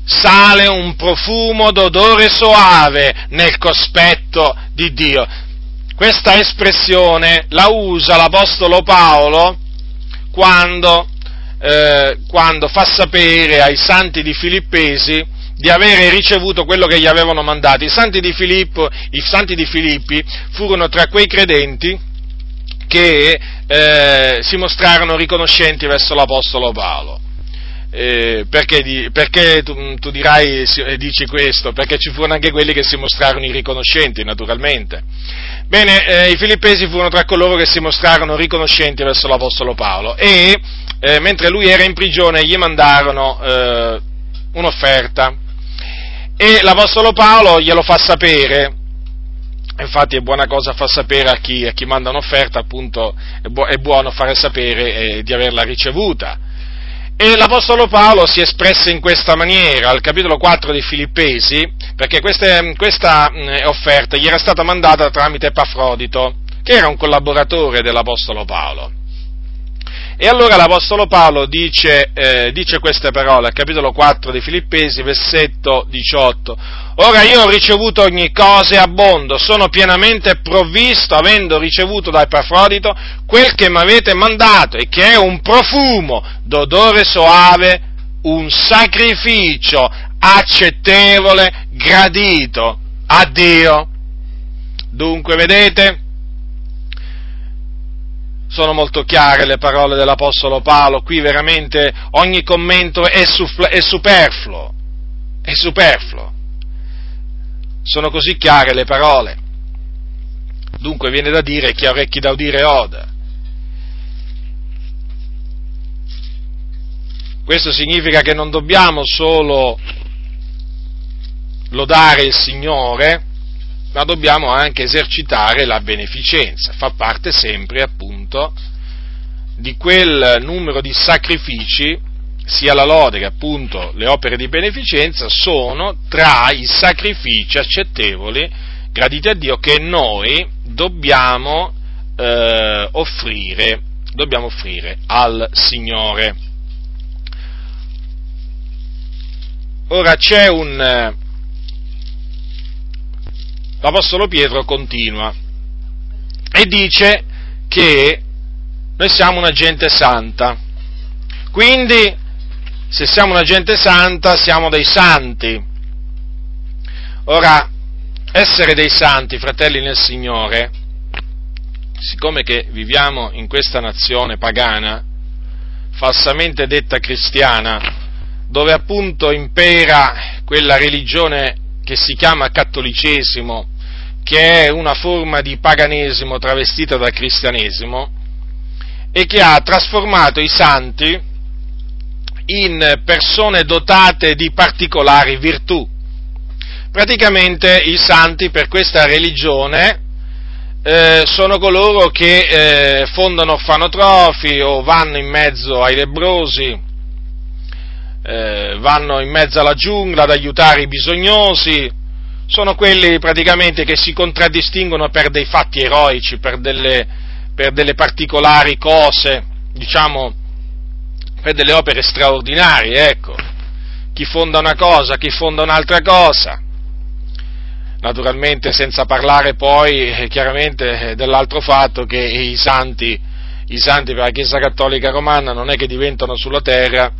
sale un profumo d'odore soave nel cospetto di Dio. Questa espressione la usa l'Apostolo Paolo quando, eh, quando fa sapere ai santi di Filippesi di avere ricevuto quello che gli avevano mandato. I santi di, Filippo, i santi di Filippi furono tra quei credenti che eh, si mostrarono riconoscenti verso l'Apostolo Paolo. Eh, perché, perché tu, tu, dirai, dici questo? Perché ci furono anche quelli che si mostrarono irriconoscenti, naturalmente. Bene, eh, i filippesi furono tra coloro che si mostrarono riconoscenti verso l'Apostolo Paolo e eh, mentre lui era in prigione gli mandarono eh, un'offerta e l'Apostolo Paolo glielo fa sapere, infatti è buona cosa far sapere a chi, a chi manda un'offerta, appunto è, bu- è buono fare sapere eh, di averla ricevuta. E l'Apostolo Paolo si espresse in questa maniera al capitolo 4 dei Filippesi, perché queste, questa mh, offerta gli era stata mandata tramite Epafrodito, che era un collaboratore dell'Apostolo Paolo. E allora l'Apostolo Paolo dice, eh, dice queste parole capitolo 4 dei Filippesi, versetto 18. Ora io ho ricevuto ogni cosa e abbondo, sono pienamente provvisto, avendo ricevuto da Epafrodito quel che mi avete mandato, e che è un profumo d'odore soave, un sacrificio accettevole, gradito a Dio. Dunque, vedete? Sono molto chiare le parole dell'Apostolo Paolo, qui veramente ogni commento è, suffla, è superfluo, è superfluo. Sono così chiare le parole. Dunque viene da dire chi ha orecchi da udire oda. Questo significa che non dobbiamo solo lodare il Signore, ma dobbiamo anche esercitare la beneficenza, fa parte sempre appunto di quel numero di sacrifici, sia la lode che appunto le opere di beneficenza, sono tra i sacrifici accettevoli, graditi a Dio, che noi dobbiamo eh, offrire, dobbiamo offrire al Signore. Ora c'è un, l'Apostolo Pietro continua e dice che noi siamo una gente santa. Quindi, se siamo una gente santa, siamo dei santi. Ora, essere dei santi, fratelli nel Signore, siccome che viviamo in questa nazione pagana, falsamente detta cristiana, dove appunto impera quella religione che si chiama cattolicesimo, che è una forma di paganesimo travestita da cristianesimo, e che ha trasformato i santi in persone dotate di particolari virtù. Praticamente i santi per questa religione eh, sono coloro che eh, fondano orfanotrofi o vanno in mezzo ai lebrosi, eh, vanno in mezzo alla giungla ad aiutare i bisognosi, sono quelli praticamente che si contraddistinguono per dei fatti eroici, per delle, per delle particolari cose, diciamo, per delle opere straordinarie, ecco. Chi fonda una cosa, chi fonda un'altra cosa. Naturalmente senza parlare poi eh, chiaramente eh, dell'altro fatto che i santi, i santi per la Chiesa Cattolica Romana non è che diventano sulla terra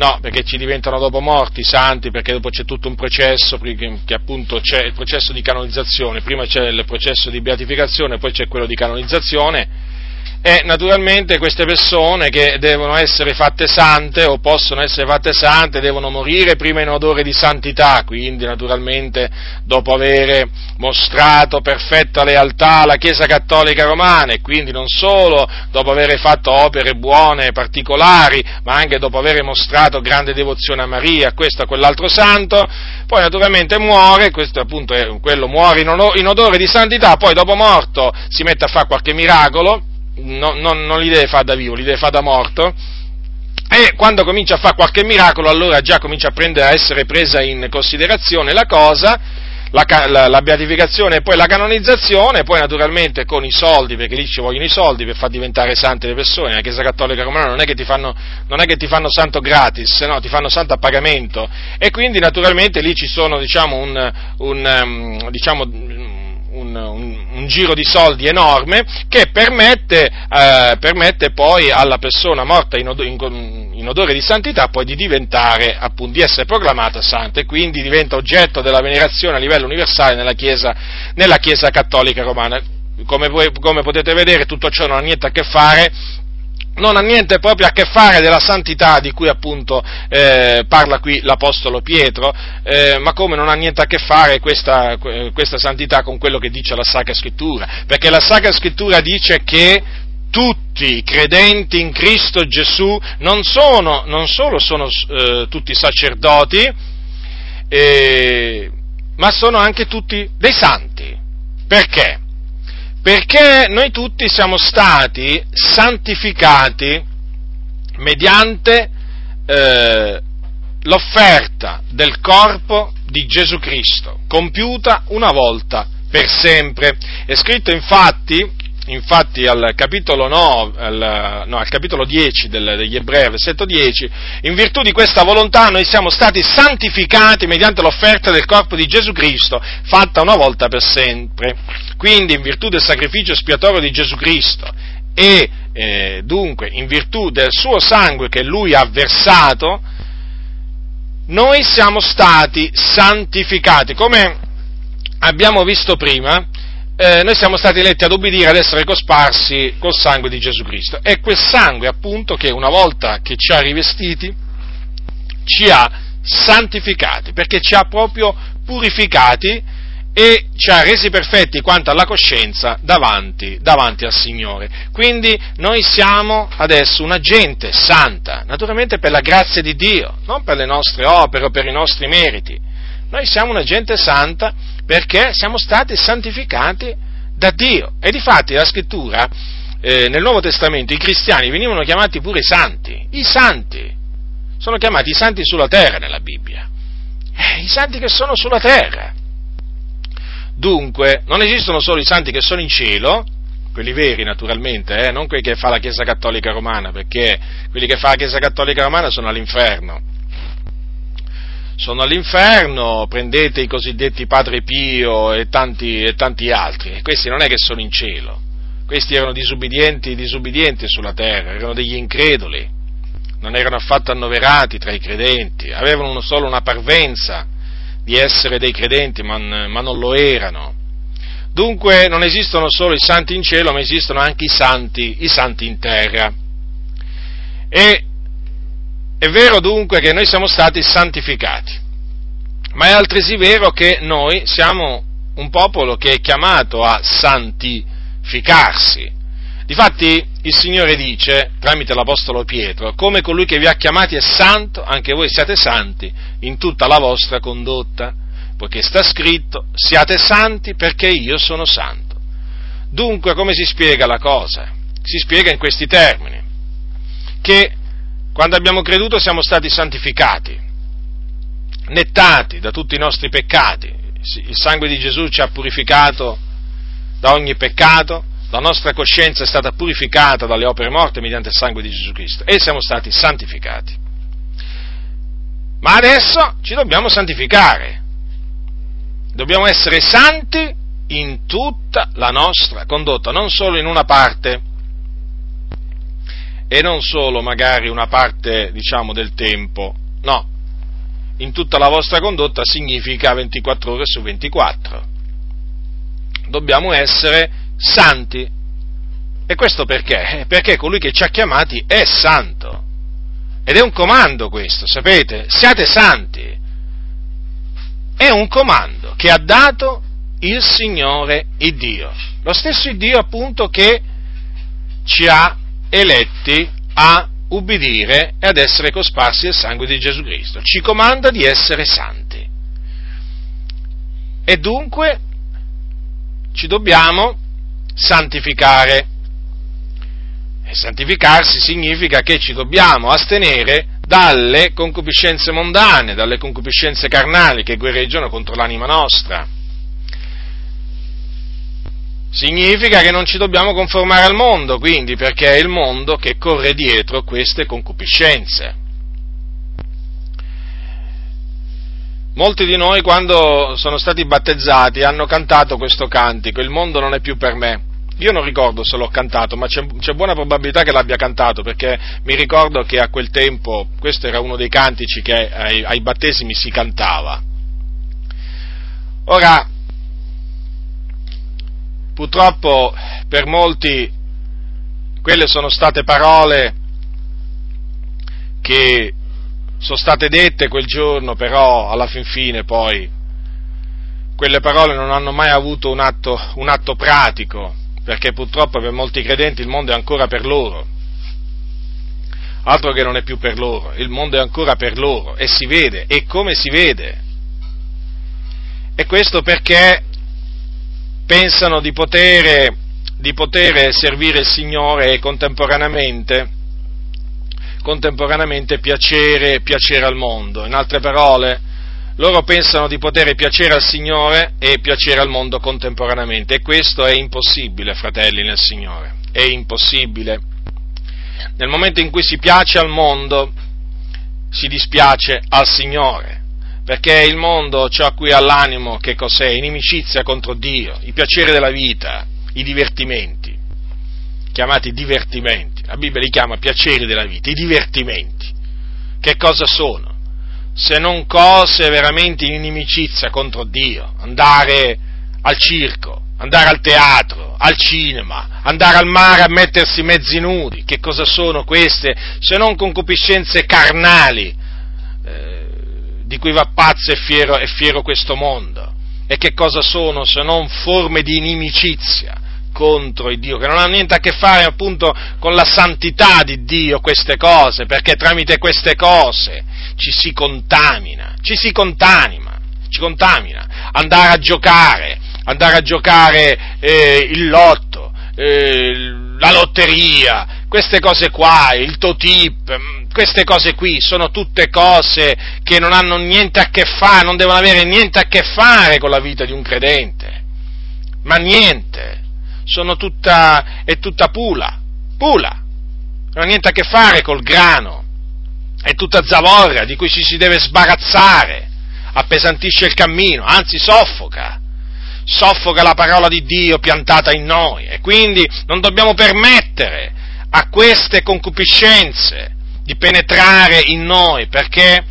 No, perché ci diventano dopo morti santi, perché dopo c'è tutto un processo, che appunto c'è il processo di canonizzazione, prima c'è il processo di beatificazione, poi c'è quello di canonizzazione, e naturalmente queste persone che devono essere fatte sante o possono essere fatte sante devono morire prima in odore di santità, quindi naturalmente dopo aver mostrato perfetta lealtà alla Chiesa Cattolica Romana e quindi non solo dopo aver fatto opere buone e particolari, ma anche dopo aver mostrato grande devozione a Maria, a questo a quell'altro santo, poi naturalmente muore, questo appunto è quello muore in odore di santità, poi dopo morto si mette a fare qualche miracolo, no, non, non li deve fare da vivo, li deve fare da morto, e quando comincia a fare qualche miracolo allora già comincia a, prendere, a essere presa in considerazione la cosa, la, la, la, beatificazione e poi la canonizzazione, poi naturalmente con i soldi, perché lì ci vogliono i soldi per far diventare sante le persone, la Chiesa Cattolica Romana non è che ti fanno, che ti fanno santo gratis, no, ti fanno santo a pagamento, e quindi naturalmente lì ci sono diciamo, un, un, um, diciamo, un, un, un, giro di soldi enorme che permette, eh, permette poi alla persona morta in, od- in, in, odore di santità poi di diventare, appunto, di essere proclamata santa e quindi diventa oggetto della venerazione a livello universale nella Chiesa, nella chiesa cattolica romana. Come, come potete vedere tutto ciò non ha niente a che fare non ha niente proprio a che fare della santità di cui appunto eh, parla qui l'Apostolo Pietro, eh, ma come non ha niente a che fare questa, questa santità con quello che dice la Sacra Scrittura, perché la Sacra Scrittura dice che tutti i credenti in Cristo Gesù non, sono, non solo sono eh, tutti sacerdoti, eh, ma sono anche tutti dei santi. Perché? Perché noi tutti siamo stati santificati mediante eh, l'offerta del corpo di Gesù Cristo, compiuta una volta per sempre. È scritto infatti infatti al capitolo, 9, al, no, al capitolo 10 del, degli Ebrei, versetto 10, in virtù di questa volontà noi siamo stati santificati mediante l'offerta del corpo di Gesù Cristo, fatta una volta per sempre. Quindi in virtù del sacrificio espiatorio di Gesù Cristo e eh, dunque in virtù del suo sangue che lui ha versato, noi siamo stati santificati. Come abbiamo visto prima, eh, noi siamo stati eletti ad obbedire, ad essere cosparsi col sangue di Gesù Cristo. È quel sangue appunto che una volta che ci ha rivestiti, ci ha santificati, perché ci ha proprio purificati e ci ha resi perfetti quanto alla coscienza davanti, davanti, al Signore. Quindi noi siamo adesso una gente santa, naturalmente per la grazia di Dio, non per le nostre opere o per i nostri meriti. Noi siamo una gente santa perché siamo stati santificati da Dio. E difatti la scrittura, eh, nel Nuovo Testamento, i cristiani venivano chiamati pure santi. I santi. Sono chiamati i santi sulla terra nella Bibbia. Eh, I santi che sono sulla terra. Dunque, non esistono solo i santi che sono in cielo, quelli veri naturalmente, eh, non quelli che fa la Chiesa Cattolica Romana, perché quelli che fa la Chiesa Cattolica Romana sono all'inferno sono all'inferno, prendete i cosiddetti Padre Pio e tanti, e tanti altri, questi non è che sono in cielo, questi erano disubbidienti, disubbidienti sulla terra, erano degli increduli, non erano affatto annoverati tra i credenti, avevano solo una parvenza di essere dei credenti, ma, ma non lo erano. Dunque non esistono solo i santi in cielo, ma esistono anche i santi, i santi in terra. E è vero dunque che noi siamo stati santificati, ma è altresì vero che noi siamo un popolo che è chiamato a santificarsi. Difatti il Signore dice, tramite l'Apostolo Pietro, come colui che vi ha chiamati è santo, anche voi siate santi in tutta la vostra condotta, poiché sta scritto, siate santi perché io sono santo. Dunque, come si spiega la cosa? Si spiega in questi termini, che quando abbiamo creduto siamo stati santificati, nettati da tutti i nostri peccati, il sangue di Gesù ci ha purificato da ogni peccato, la nostra coscienza è stata purificata dalle opere morte mediante il sangue di Gesù Cristo e siamo stati santificati. Ma adesso ci dobbiamo santificare, dobbiamo essere santi in tutta la nostra condotta, non solo in una parte e non solo magari una parte, diciamo, del tempo, no, in tutta la vostra condotta significa 24 ore su 24. Dobbiamo essere santi. E questo perché? Eh, perché colui che ci ha chiamati è santo. Ed è un comando questo, sapete? Siate santi. È un comando che ha dato il Signore il Dio. Lo stesso Dio appunto che ci ha eletti a ubbidire e ad essere cosparsi del sangue di Gesù Cristo. Ci comanda di essere santi. E dunque ci dobbiamo santificare. E santificarsi significa che ci dobbiamo astenere dalle concupiscenze mondane, dalle concupiscenze carnali che guerreggiano contro l'anima nostra. Significa che non ci dobbiamo conformare al mondo, quindi, perché è il mondo che corre dietro queste concupiscenze. Molti di noi quando sono stati battezzati hanno cantato questo cantico, il mondo non è più per me. Io non ricordo se l'ho cantato, ma c'è, c'è, buona probabilità che l'abbia cantato, perché mi ricordo che a quel tempo questo era uno dei cantici che ai, ai battesimi si cantava. Ora, purtroppo per molti quelle sono state parole che sono state dette quel giorno, però alla fin fine poi quelle parole non hanno mai avuto un atto, un atto pratico, perché purtroppo per molti credenti il mondo è ancora per loro. Altro che non è più per loro, il mondo è ancora per loro e si vede, e come si vede. E questo perché pensano di poter, di poter servire il Signore e contemporaneamente, contemporaneamente piacere, piacere al mondo. In altre parole, loro pensano di poter piacere al Signore e piacere al mondo contemporaneamente e questo è impossibile, fratelli nel Signore, è impossibile. Nel momento in cui si piace al mondo, si dispiace al Signore, perché il mondo, ciò qui all'animo, che cos'è? Inimicizia contro Dio, i piaceri della vita, i divertimenti, chiamati divertimenti, la Bibbia li chiama piaceri della vita, i divertimenti. Che cosa sono? se non cose veramente in inimicizia contro Dio, andare al circo, andare al teatro, al cinema, andare al mare a mettersi mezzi nudi, che cosa sono queste se non concupiscenze carnali eh, di cui va pazzo e fiero, e fiero questo mondo? E che cosa sono se non forme di inimicizia? contro il Dio, che non hanno niente a che fare appunto con la santità di Dio queste cose, perché tramite queste cose ci si contamina, ci si contamina, ci contamina, andare a giocare, andare a giocare eh, il lotto, eh, la lotteria, queste cose qua, il Totip, mm, queste cose qui sono tutte cose che non hanno niente a che fare, non devono avere niente a che fare con la vita di un credente, ma niente. Sono tutta, è tutta pula, pula, non ha niente a che fare col grano, è tutta zavorra di cui ci si deve sbarazzare, appesantisce il cammino, anzi soffoca, soffoca la parola di Dio piantata in noi e quindi non dobbiamo permettere a queste concupiscenze di penetrare in noi perché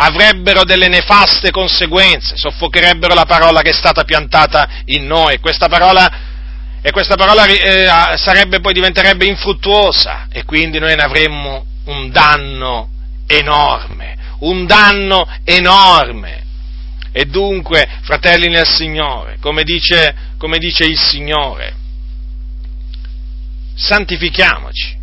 avrebbero delle nefaste conseguenze, soffocherebbero la parola che è stata piantata in noi. Questa parola e questa parola eh, sarebbe, poi diventerebbe infruttuosa e quindi noi ne avremmo un danno enorme, un danno enorme. E dunque, fratelli nel Signore, come dice, come dice il Signore, santifichiamoci,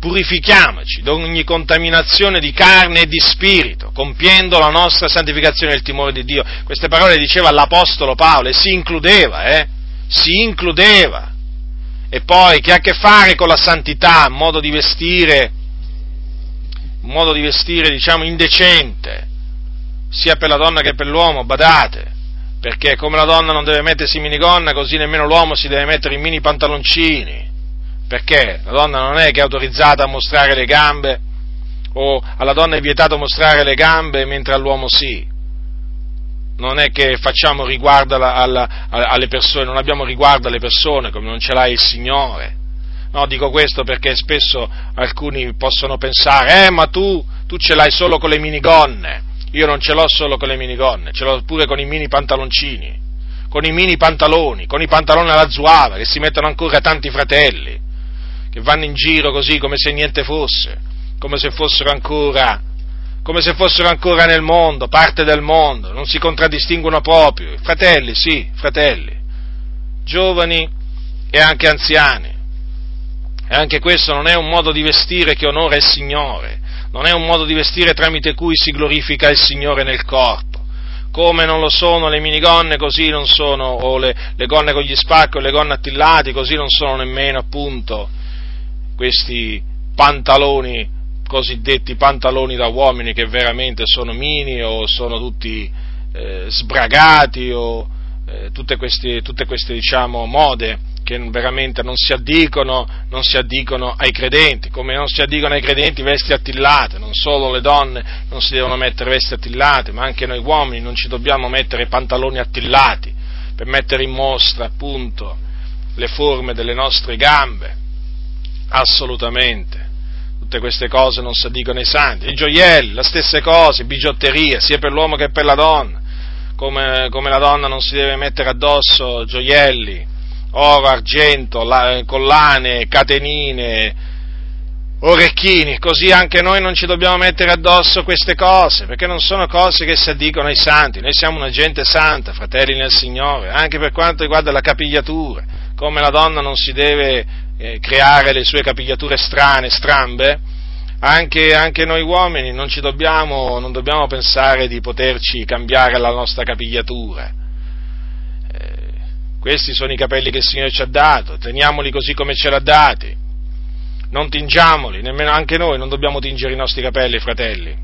purifichiamoci da ogni contaminazione di carne e di spirito, compiendo la nostra santificazione nel timore di Dio. Queste parole diceva l'Apostolo Paolo e si includeva, eh? Si includeva. E poi che ha a che fare con la santità, modo di vestire, modo di vestire, diciamo, indecente, sia per la donna che per l'uomo, badate, perché come la donna non deve mettersi in minigonna, così nemmeno l'uomo si deve mettere in mini pantaloncini, perché la donna non è che è autorizzata a mostrare le gambe, o alla donna è vietato mostrare le gambe mentre all'uomo sì. Non è che facciamo riguardo alla, alla, alle persone, non abbiamo riguardo alle persone come non ce l'ha il Signore. No, dico questo perché spesso alcuni possono pensare, eh, ma tu, tu ce l'hai solo con le minigonne. Io non ce l'ho solo con le minigonne, ce l'ho pure con i mini pantaloncini, con i mini pantaloni, con i pantaloni alla zuava, che si mettono ancora tanti fratelli, che vanno in giro così come se niente fosse, come se fossero ancora, come se fossero ancora nel mondo, parte del mondo, non si contraddistinguono proprio. Fratelli, sì, fratelli, giovani e anche anziani. E anche questo non è un modo di vestire che onora il Signore, non è un modo di vestire tramite cui si glorifica il Signore nel corpo. Come non lo sono le minigonne, così non sono, o le, le gonne con gli spacchi o le gonne attillati, così non sono nemmeno appunto questi pantaloni, cosiddetti pantaloni da uomini che veramente sono mini o sono tutti eh, sbragati o eh, tutte queste, tutte queste diciamo, mode che veramente non si, addicono, non si addicono ai credenti, come non si addicono ai credenti vesti attillate, non solo le donne non si devono mettere vesti attillate, ma anche noi uomini non ci dobbiamo mettere pantaloni attillati per mettere in mostra appunto le forme delle nostre gambe, assolutamente. Tutte queste cose non si addicono ai santi. I gioielli, la stessa cosa, bigiotteria, sia per l'uomo che per la donna. Come, come la donna non si deve mettere addosso gioielli, oro, argento, la, collane, catenine, orecchini, così anche noi non ci dobbiamo mettere addosso queste cose, perché non sono cose che si addicono ai santi, noi siamo una gente santa, fratelli nel Signore, anche per quanto riguarda la capigliatura, come la donna non si deve eh, creare le sue capigliature strane, strambe, anche, anche noi uomini non, dobbiamo, non dobbiamo pensare di poterci cambiare la nostra capigliatura, questi sono i capelli che il Signore ci ha dato, teniamoli così come ce l'ha dati. Non tingiamoli, nemmeno anche noi non dobbiamo tingere i nostri capelli, fratelli.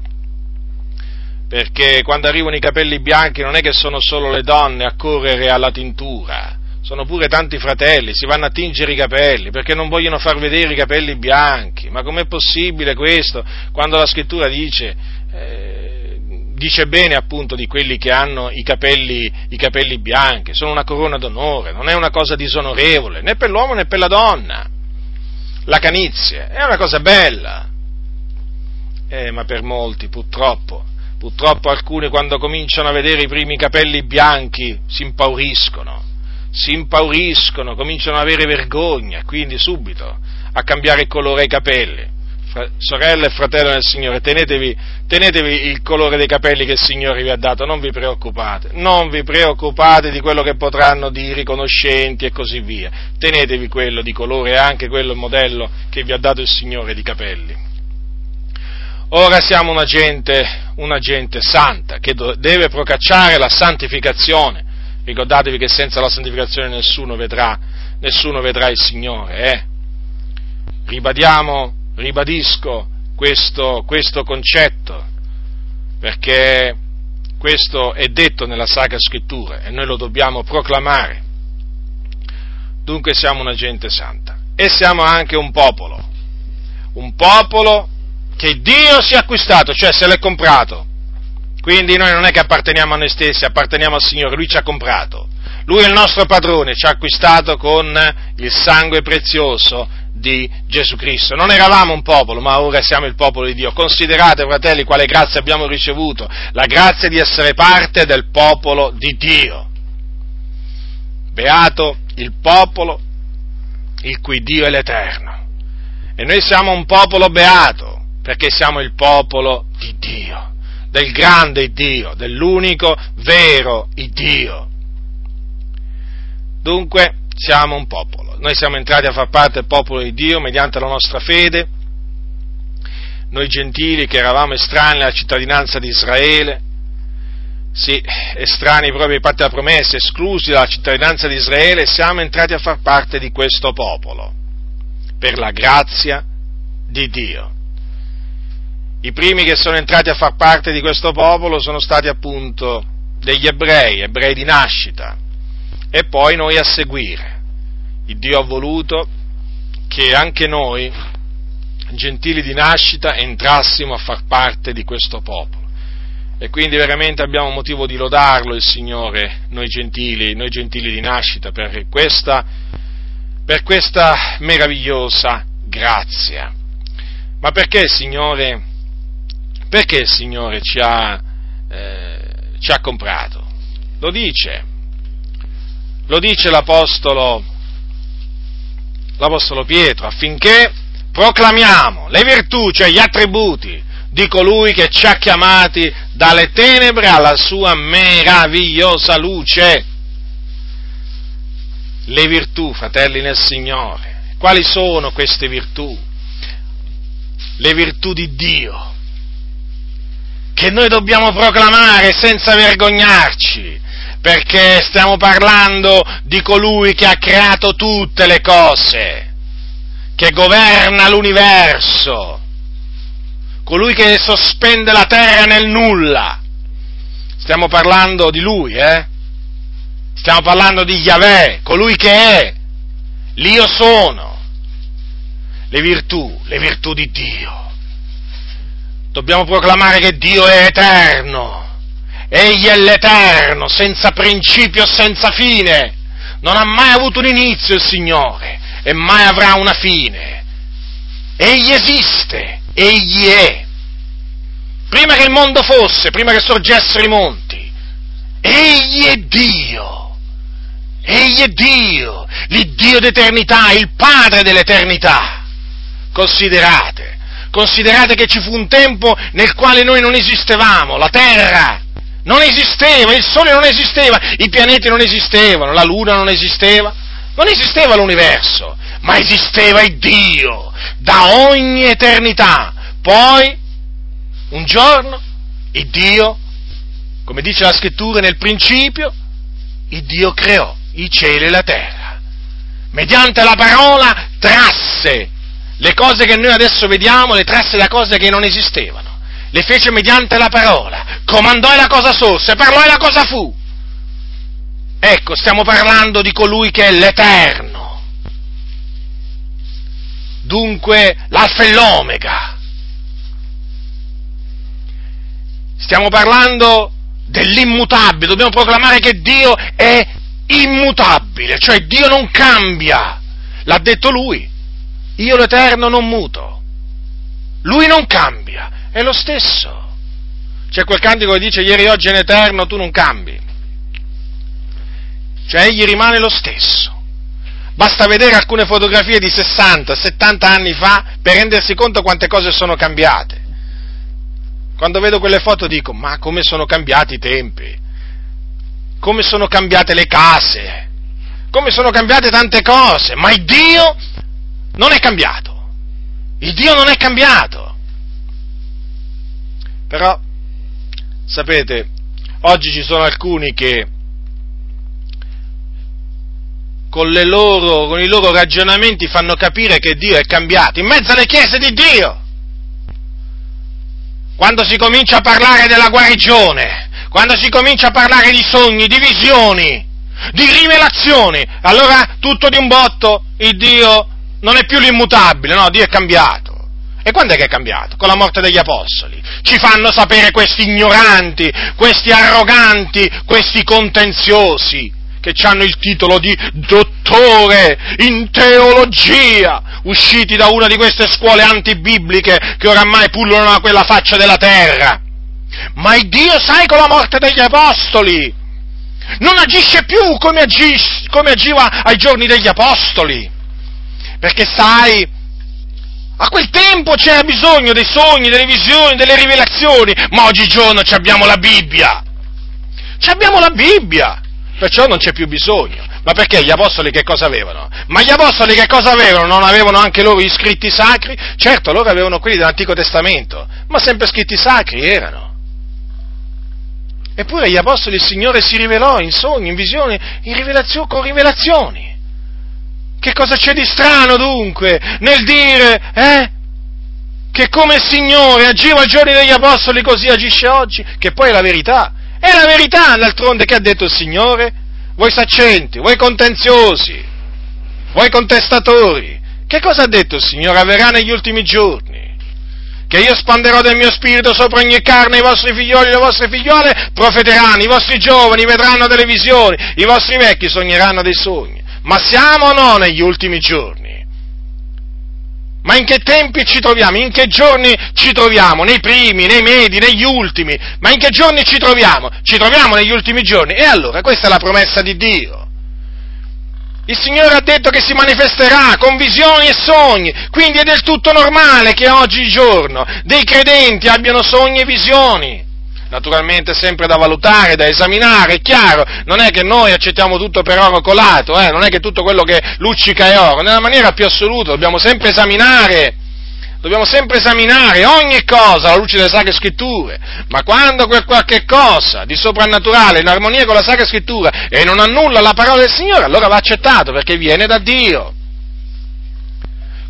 Perché quando arrivano i capelli bianchi non è che sono solo le donne a correre alla tintura, sono pure tanti fratelli, si vanno a tingere i capelli perché non vogliono far vedere i capelli bianchi. Ma com'è possibile questo? Quando la scrittura dice eh, dice bene appunto di quelli che hanno i capelli, i capelli bianchi, sono una corona d'onore, non è una cosa disonorevole né per l'uomo né per la donna. La canizia è una cosa bella, eh, ma per molti purtroppo, purtroppo alcuni quando cominciano a vedere i primi capelli bianchi si impauriscono, si impauriscono, cominciano ad avere vergogna, quindi subito a cambiare colore ai capelli sorella e fratello del Signore, tenetevi, tenetevi, il colore dei capelli che il Signore vi ha dato, non vi preoccupate, non vi preoccupate di quello che potranno dire i conoscenti e così via, tenetevi quello di colore e anche quello modello che vi ha dato il Signore di capelli. Ora siamo una gente, una gente santa che deve procacciare la santificazione. Ricordatevi che senza la santificazione nessuno vedrà, nessuno vedrà il Signore. Eh? Ribadiamo ribadisco questo, questo concetto, perché questo è detto nella Sacra Scrittura e noi lo dobbiamo proclamare. Dunque siamo una gente santa e siamo anche un popolo, un popolo che Dio si è acquistato, cioè se l'è comprato. Quindi noi non è che apparteniamo a noi stessi, apparteniamo al Signore, Lui ci ha comprato. Lui è il nostro padrone, ci ha acquistato con il sangue prezioso di Gesù Cristo. Non eravamo un popolo, ma ora siamo il popolo di Dio. Considerate, fratelli, quale grazia abbiamo ricevuto, la grazia di essere parte del popolo di Dio. Beato il popolo, il cui Dio è l'Eterno. E noi siamo un popolo beato, perché siamo il popolo di Dio, del grande Dio, dell'unico vero Dio. Dunque, siamo un popolo. Noi siamo entrati a far parte del popolo di Dio mediante la nostra fede. Noi gentili che eravamo estranei alla cittadinanza di Israele, sì, estranei proprio ai patti della promessa, esclusi dalla cittadinanza di Israele, siamo entrati a far parte di questo popolo, per la grazia di Dio. I primi che sono entrati a far parte di questo popolo sono stati appunto degli ebrei, ebrei di nascita, e poi noi a seguire. Il Dio ha voluto che anche noi, gentili di nascita, entrassimo a far parte di questo popolo. E quindi veramente abbiamo motivo di lodarlo il Signore, noi gentili, noi gentili di nascita, per questa, per questa meravigliosa grazia. Ma perché il Signore, perché il Signore ci ha, eh, ci ha comprato? Lo dice, lo dice l'Apostolo, l'Apostolo Pietro, affinché proclamiamo le virtù, cioè gli attributi di colui che ci ha chiamati dalle tenebre alla sua meravigliosa luce. Le virtù, fratelli nel Signore, quali sono queste virtù? Le virtù di Dio, che noi dobbiamo proclamare senza vergognarci, perché stiamo parlando di colui che ha creato tutte le cose, che governa l'universo, colui che sospende la terra nel nulla. Stiamo parlando di lui, eh? Stiamo parlando di Yahweh, colui che è, l'io sono, le virtù, le virtù di Dio. Dobbiamo proclamare che Dio è eterno. Egli è l'Eterno, senza principio, senza fine. Non ha mai avuto un inizio il Signore e mai avrà una fine. Egli esiste egli è. Prima che il mondo fosse, prima che sorgessero i monti, egli è Dio. Egli è Dio, l'Iddio d'eternità, il Padre dell'eternità. Considerate, considerate che ci fu un tempo nel quale noi non esistevamo, la terra non esisteva, il Sole non esisteva, i pianeti non esistevano, la Luna non esisteva, non esisteva l'universo, ma esisteva il Dio da ogni eternità. Poi, un giorno, il Dio, come dice la scrittura nel principio, il Dio creò i cieli e la terra. Mediante la parola trasse le cose che noi adesso vediamo, le trasse da cose che non esistevano. Le fece mediante la parola, comandò e la cosa sorse, parlò e la cosa fu. Ecco, stiamo parlando di colui che è l'Eterno dunque l'alfa e l'omega. Stiamo parlando dell'immutabile, dobbiamo proclamare che Dio è immutabile, cioè Dio non cambia. L'ha detto lui, io l'Eterno non muto. Lui non cambia, è lo stesso. C'è quel cantico che dice ieri, oggi in eterno, tu non cambi. Cioè egli rimane lo stesso. Basta vedere alcune fotografie di 60, 70 anni fa per rendersi conto quante cose sono cambiate. Quando vedo quelle foto dico, ma come sono cambiati i tempi? Come sono cambiate le case? Come sono cambiate tante cose? Ma il Dio non è cambiato. Il Dio non è cambiato. Però, sapete, oggi ci sono alcuni che con, loro, con i loro ragionamenti fanno capire che Dio è cambiato in mezzo alle chiese di Dio. Quando si comincia a parlare della guarigione, quando si comincia a parlare di sogni, di visioni, di rivelazioni, allora tutto di un botto il Dio non è più l'immutabile, no, Dio è cambiato. E quando è che è cambiato? Con la morte degli apostoli. Ci fanno sapere questi ignoranti, questi arroganti, questi contenziosi che hanno il titolo di dottore in teologia, usciti da una di queste scuole antibibliche che oramai pullulano da quella faccia della terra. Ma il Dio, sai, con la morte degli apostoli, non agisce più come, agis, come agiva ai giorni degli apostoli. Perché sai, a quel tempo c'era bisogno dei sogni, delle visioni, delle rivelazioni, ma oggigiorno abbiamo la Bibbia. Ci abbiamo la Bibbia perciò non c'è più bisogno. Ma perché gli apostoli che cosa avevano? Ma gli apostoli che cosa avevano? Non avevano anche loro gli scritti sacri? Certo, loro avevano quelli dell'Antico Testamento, ma sempre scritti sacri erano. Eppure agli apostoli il Signore si rivelò in sogni, in visioni, in rivelazioni, con rivelazioni. Che cosa c'è di strano dunque nel dire, eh? Che come il Signore agiva ai giorni degli apostoli così agisce oggi, che poi è la verità. È la verità, d'altronde, che ha detto il Signore? Voi saccenti, voi contenziosi, voi contestatori. Che cosa ha detto il Signore? Avverrà negli ultimi giorni che io spanderò del mio spirito sopra ogni carne, i vostri figlioli e le vostre figliole profeteranno, i vostri giovani vedranno delle visioni, i vostri vecchi sogneranno dei sogni. Ma siamo o no negli ultimi giorni? Ma in che tempi ci troviamo? In che giorni ci troviamo? Nei primi, nei medi, negli ultimi? Ma in che giorni ci troviamo? Ci troviamo negli ultimi giorni? E allora, questa è la promessa di Dio. Il Signore ha detto che si manifesterà con visioni e sogni, quindi è del tutto normale che oggigiorno dei credenti abbiano sogni e visioni. Naturalmente sempre da valutare, da esaminare, è chiaro, non è che noi accettiamo tutto per oro colato, eh? non è che tutto quello che luccica è oro, nella maniera più assoluta dobbiamo sempre esaminare dobbiamo sempre esaminare ogni cosa alla luce delle Sacre Scritture, ma quando quel qualche cosa di soprannaturale in armonia con la Sacra Scrittura e non annulla la parola del Signore, allora va accettato perché viene da Dio.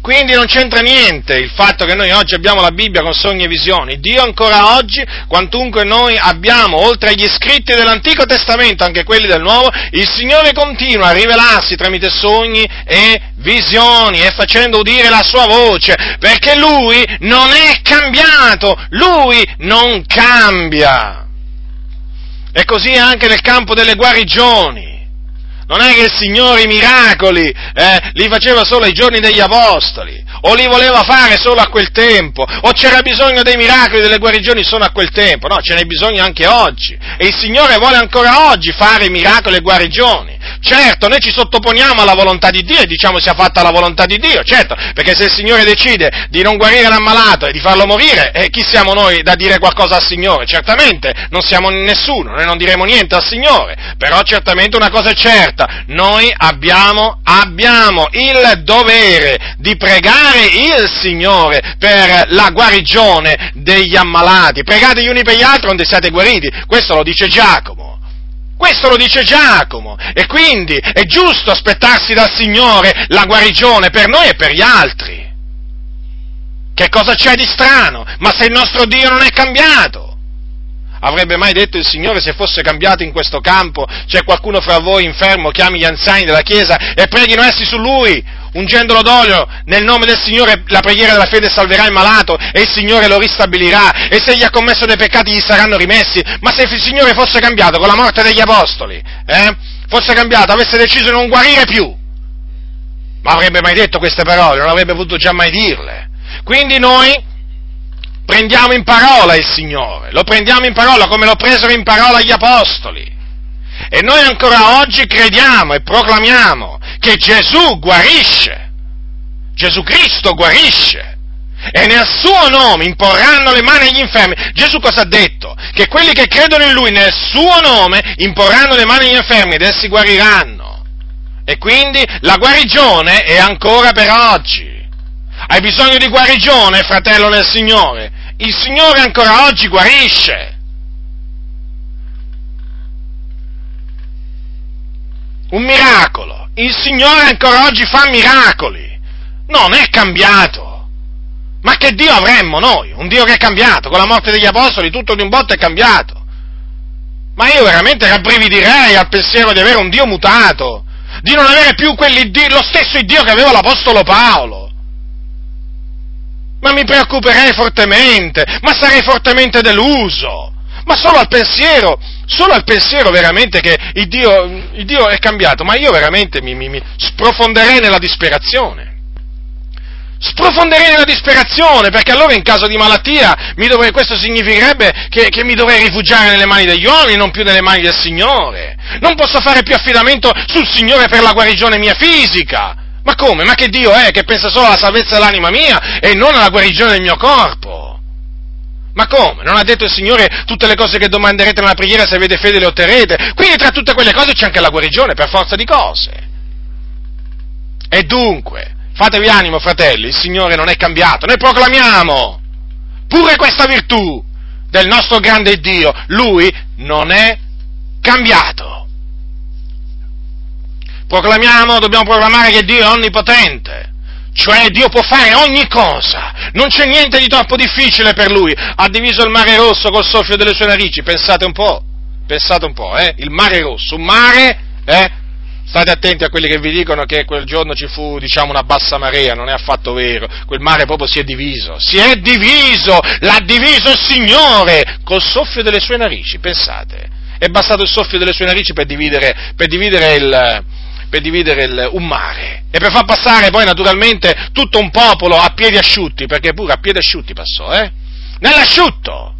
Quindi non c'entra niente il fatto che noi oggi abbiamo la Bibbia con sogni e visioni. Dio ancora oggi, quantunque noi abbiamo, oltre agli scritti dell'Antico Testamento, anche quelli del Nuovo, il Signore continua a rivelarsi tramite sogni e visioni e facendo udire la sua voce, perché Lui non è cambiato, Lui non cambia. E così anche nel campo delle guarigioni. Non è che il Signore i miracoli eh, li faceva solo ai giorni degli Apostoli, o li voleva fare solo a quel tempo, o c'era bisogno dei miracoli, delle guarigioni solo a quel tempo, no, ce n'è bisogno anche oggi. E il Signore vuole ancora oggi fare miracoli e guarigioni. Certo, noi ci sottoponiamo alla volontà di Dio e diciamo sia fatta la volontà di Dio, certo, perché se il Signore decide di non guarire l'ammalato e di farlo morire, eh, chi siamo noi da dire qualcosa al Signore? Certamente non siamo nessuno, noi non diremo niente al Signore, però certamente una cosa è certa, noi abbiamo, abbiamo il dovere di pregare il Signore per la guarigione degli ammalati, pregate gli uni per gli altri onde siate guariti, questo lo dice Giacomo. Questo lo dice Giacomo e quindi è giusto aspettarsi dal Signore la guarigione per noi e per gli altri. Che cosa c'è di strano? Ma se il nostro Dio non è cambiato? Avrebbe mai detto il Signore se fosse cambiato in questo campo, c'è qualcuno fra voi infermo, chiami gli anziani della Chiesa e preghino essi su lui, ungendolo d'olio, nel nome del Signore la preghiera della fede salverà il malato e il Signore lo ristabilirà e se gli ha commesso dei peccati gli saranno rimessi. Ma se il Signore fosse cambiato con la morte degli Apostoli, eh, fosse cambiato, avesse deciso di non guarire più, ma avrebbe mai detto queste parole? Non avrebbe potuto già mai dirle. Quindi noi prendiamo in parola il Signore, lo prendiamo in parola come lo presero in parola gli Apostoli. E noi ancora oggi crediamo e proclamiamo che Gesù guarisce, Gesù Cristo guarisce. E nel suo nome imporranno le mani agli infermi. Gesù cosa ha detto? Che quelli che credono in Lui nel suo nome imporranno le mani agli infermi ed essi guariranno. E quindi la guarigione è ancora per oggi. Hai bisogno di guarigione, fratello nel Signore? Il Signore ancora oggi guarisce. Un miracolo. Il Signore ancora oggi fa miracoli. Non è cambiato. Ma che Dio avremmo noi? Un Dio che è cambiato. Con la morte degli Apostoli tutto di un botto è cambiato. Ma io veramente rabbrividirei al pensiero di avere un Dio mutato, di non avere più lo stesso Dio che aveva l'Apostolo Paolo ma mi preoccuperei fortemente, ma sarei fortemente deluso. Ma solo al pensiero, solo al pensiero veramente che il Dio, il Dio è cambiato, ma io veramente mi, mi, mi sprofonderei nella disperazione sprofonderei nella disperazione, perché allora in caso di malattia dovrei, questo significherebbe che, che, mi dovrei rifugiare nelle mani degli uomini, non più nelle mani del Signore. Non posso fare più affidamento sul Signore per la guarigione mia fisica. Ma come? Ma che Dio è che pensa solo alla salvezza dell'anima mia e non alla guarigione del mio corpo? Ma come? Non ha detto il Signore tutte le cose che domanderete nella preghiera se avete fede le otterrete? Quindi tra tutte quelle cose c'è anche la guarigione, per forza di cose. E dunque, fatevi animo, fratelli, il Signore non è cambiato, noi proclamiamo pure questa virtù del nostro grande Dio, Lui non è cambiato. Proclamiamo, dobbiamo proclamare che Dio è onnipotente, cioè Dio può fare ogni cosa, non c'è niente di troppo difficile per Lui, ha diviso il mare rosso col soffio delle sue narici, pensate un po', pensate un po', eh? il mare rosso, un mare, eh? State attenti a quelli che vi dicono che quel giorno ci fu, diciamo, una bassa marea, non è affatto vero. Quel mare proprio si è diviso. Si è diviso! L'ha diviso il Signore! Col soffio delle sue narici, pensate. È bastato il soffio delle sue narici per dividere, per dividere il, per dividere il, un mare e per far passare poi naturalmente tutto un popolo a piedi asciutti, perché pure a piedi asciutti passò, eh? Nell'asciutto!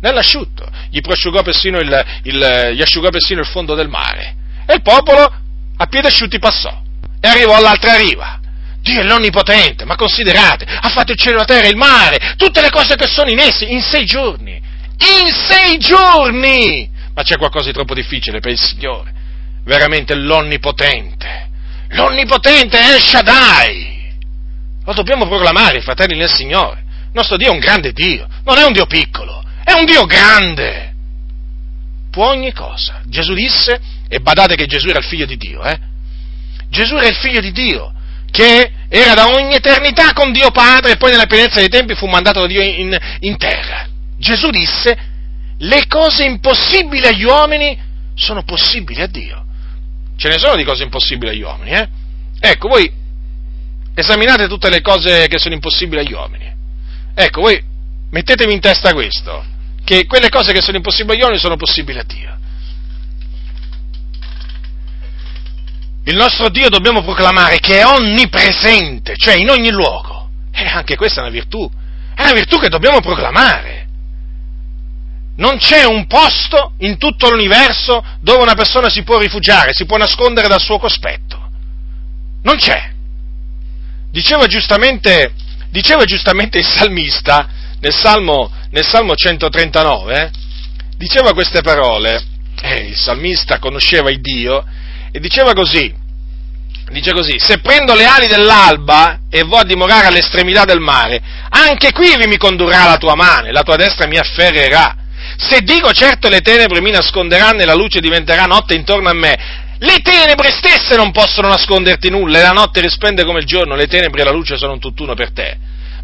Nell'asciutto! Gli prosciugò persino il, il, gli asciugò persino il fondo del mare. E il popolo a piedi asciutti passò e arrivò all'altra riva. Dio è l'onnipotente, ma considerate, ha fatto il cielo, la terra, il mare, tutte le cose che sono in essi, in sei giorni. In sei giorni! Ma c'è qualcosa di troppo difficile per il Signore veramente l'Onnipotente. L'Onnipotente è El Shaddai. Lo dobbiamo proclamare, fratelli nel Signore. Il nostro Dio è un grande Dio, non è un Dio piccolo, è un Dio grande. Può ogni cosa. Gesù disse, e badate che Gesù era il figlio di Dio, eh? Gesù era il figlio di Dio, che era da ogni eternità con Dio Padre e poi nella pienezza dei tempi fu mandato da Dio in, in terra. Gesù disse, le cose impossibili agli uomini sono possibili a Dio. Ce ne sono di cose impossibili agli uomini, eh? Ecco, voi esaminate tutte le cose che sono impossibili agli uomini. Ecco, voi mettetevi in testa questo, che quelle cose che sono impossibili agli uomini sono possibili a Dio. Il nostro Dio dobbiamo proclamare che è onnipresente, cioè in ogni luogo. E anche questa è una virtù, è una virtù che dobbiamo proclamare non c'è un posto in tutto l'universo dove una persona si può rifugiare, si può nascondere dal suo cospetto. Non c'è. Diceva giustamente, diceva giustamente il salmista nel Salmo, nel Salmo 139, eh, diceva queste parole, eh, il salmista conosceva il Dio e diceva così, dice così, se prendo le ali dell'alba e vo a dimorare all'estremità del mare, anche qui mi condurrà la tua mano la tua destra mi afferrerà se dico certo le tenebre mi nasconderanno e la luce diventerà notte intorno a me, le tenebre stesse non possono nasconderti nulla e la notte risplende come il giorno, le tenebre e la luce sono un tutt'uno per te.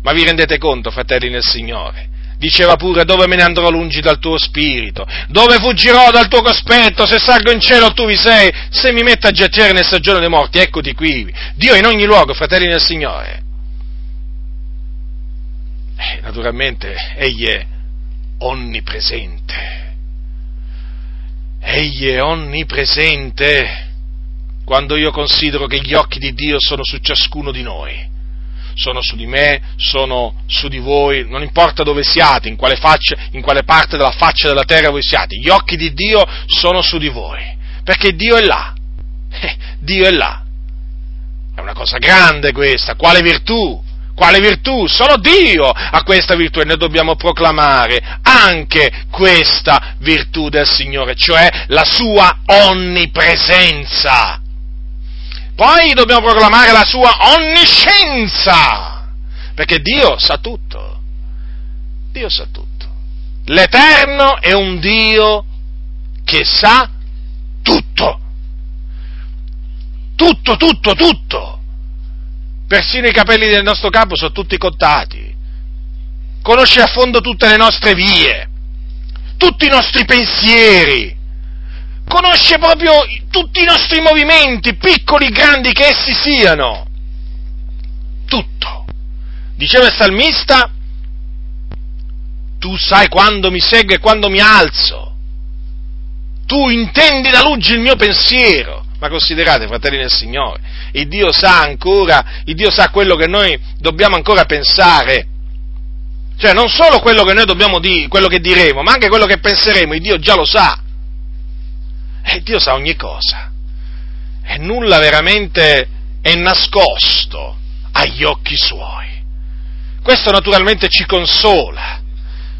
Ma vi rendete conto, fratelli nel Signore? Diceva pure dove me ne andrò lungi dal tuo spirito, dove fuggirò dal tuo cospetto, se salgo in cielo tu vi sei, se mi metto a giacere nel stagione dei morti, eccoti qui. Dio è in ogni luogo, fratelli nel Signore. Eh, naturalmente, egli è onnipresente. Egli è onnipresente quando io considero che gli occhi di Dio sono su ciascuno di noi. Sono su di me, sono su di voi, non importa dove siate, in quale, faccia, in quale parte della faccia della terra voi siate, gli occhi di Dio sono su di voi, perché Dio è là, eh, Dio è là. È una cosa grande questa, quale virtù? Quale virtù? Solo Dio ha questa virtù e noi dobbiamo proclamare anche questa virtù del Signore, cioè la sua onnipresenza. Poi dobbiamo proclamare la sua onniscienza, perché Dio sa tutto. Dio sa tutto. L'Eterno è un Dio che sa tutto. Tutto, tutto, tutto persino i capelli del nostro capo sono tutti contati, conosce a fondo tutte le nostre vie, tutti i nostri pensieri, conosce proprio tutti i nostri movimenti, piccoli, grandi che essi siano, tutto. Diceva il salmista, tu sai quando mi seguo e quando mi alzo, tu intendi da luce il mio pensiero, ma considerate, fratelli del Signore, il Dio sa ancora, il Dio sa quello che noi dobbiamo ancora pensare. Cioè, non solo quello che noi dobbiamo dire, quello che diremo, ma anche quello che penseremo, il Dio già lo sa. E Dio sa ogni cosa. E nulla veramente è nascosto agli occhi suoi. Questo naturalmente ci consola,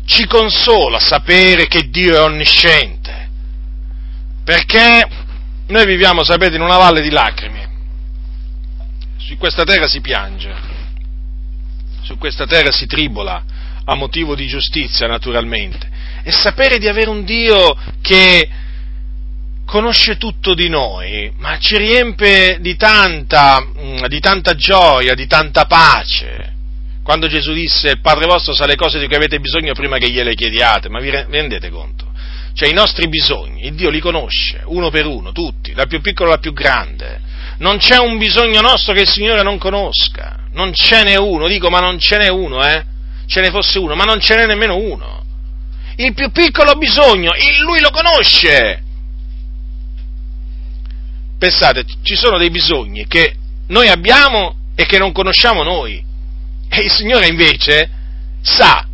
ci consola sapere che Dio è onnisciente, perché noi viviamo, sapete, in una valle di lacrime, su questa terra si piange, su questa terra si tribola a motivo di giustizia, naturalmente, e sapere di avere un Dio che conosce tutto di noi, ma ci riempie di tanta, mm, di tanta gioia, di tanta pace. Quando Gesù disse il Padre vostro sa le cose di cui avete bisogno prima che gliele chiediate, ma vi rendete conto? Cioè i nostri bisogni, il Dio li conosce, uno per uno, tutti, la più piccola e la più grande. Non c'è un bisogno nostro che il Signore non conosca, non ce n'è uno, dico ma non ce n'è uno, eh? Ce ne fosse uno, ma non ce n'è nemmeno uno. Il più piccolo bisogno, Lui lo conosce, pensate, ci sono dei bisogni che noi abbiamo e che non conosciamo noi. E il Signore invece sa,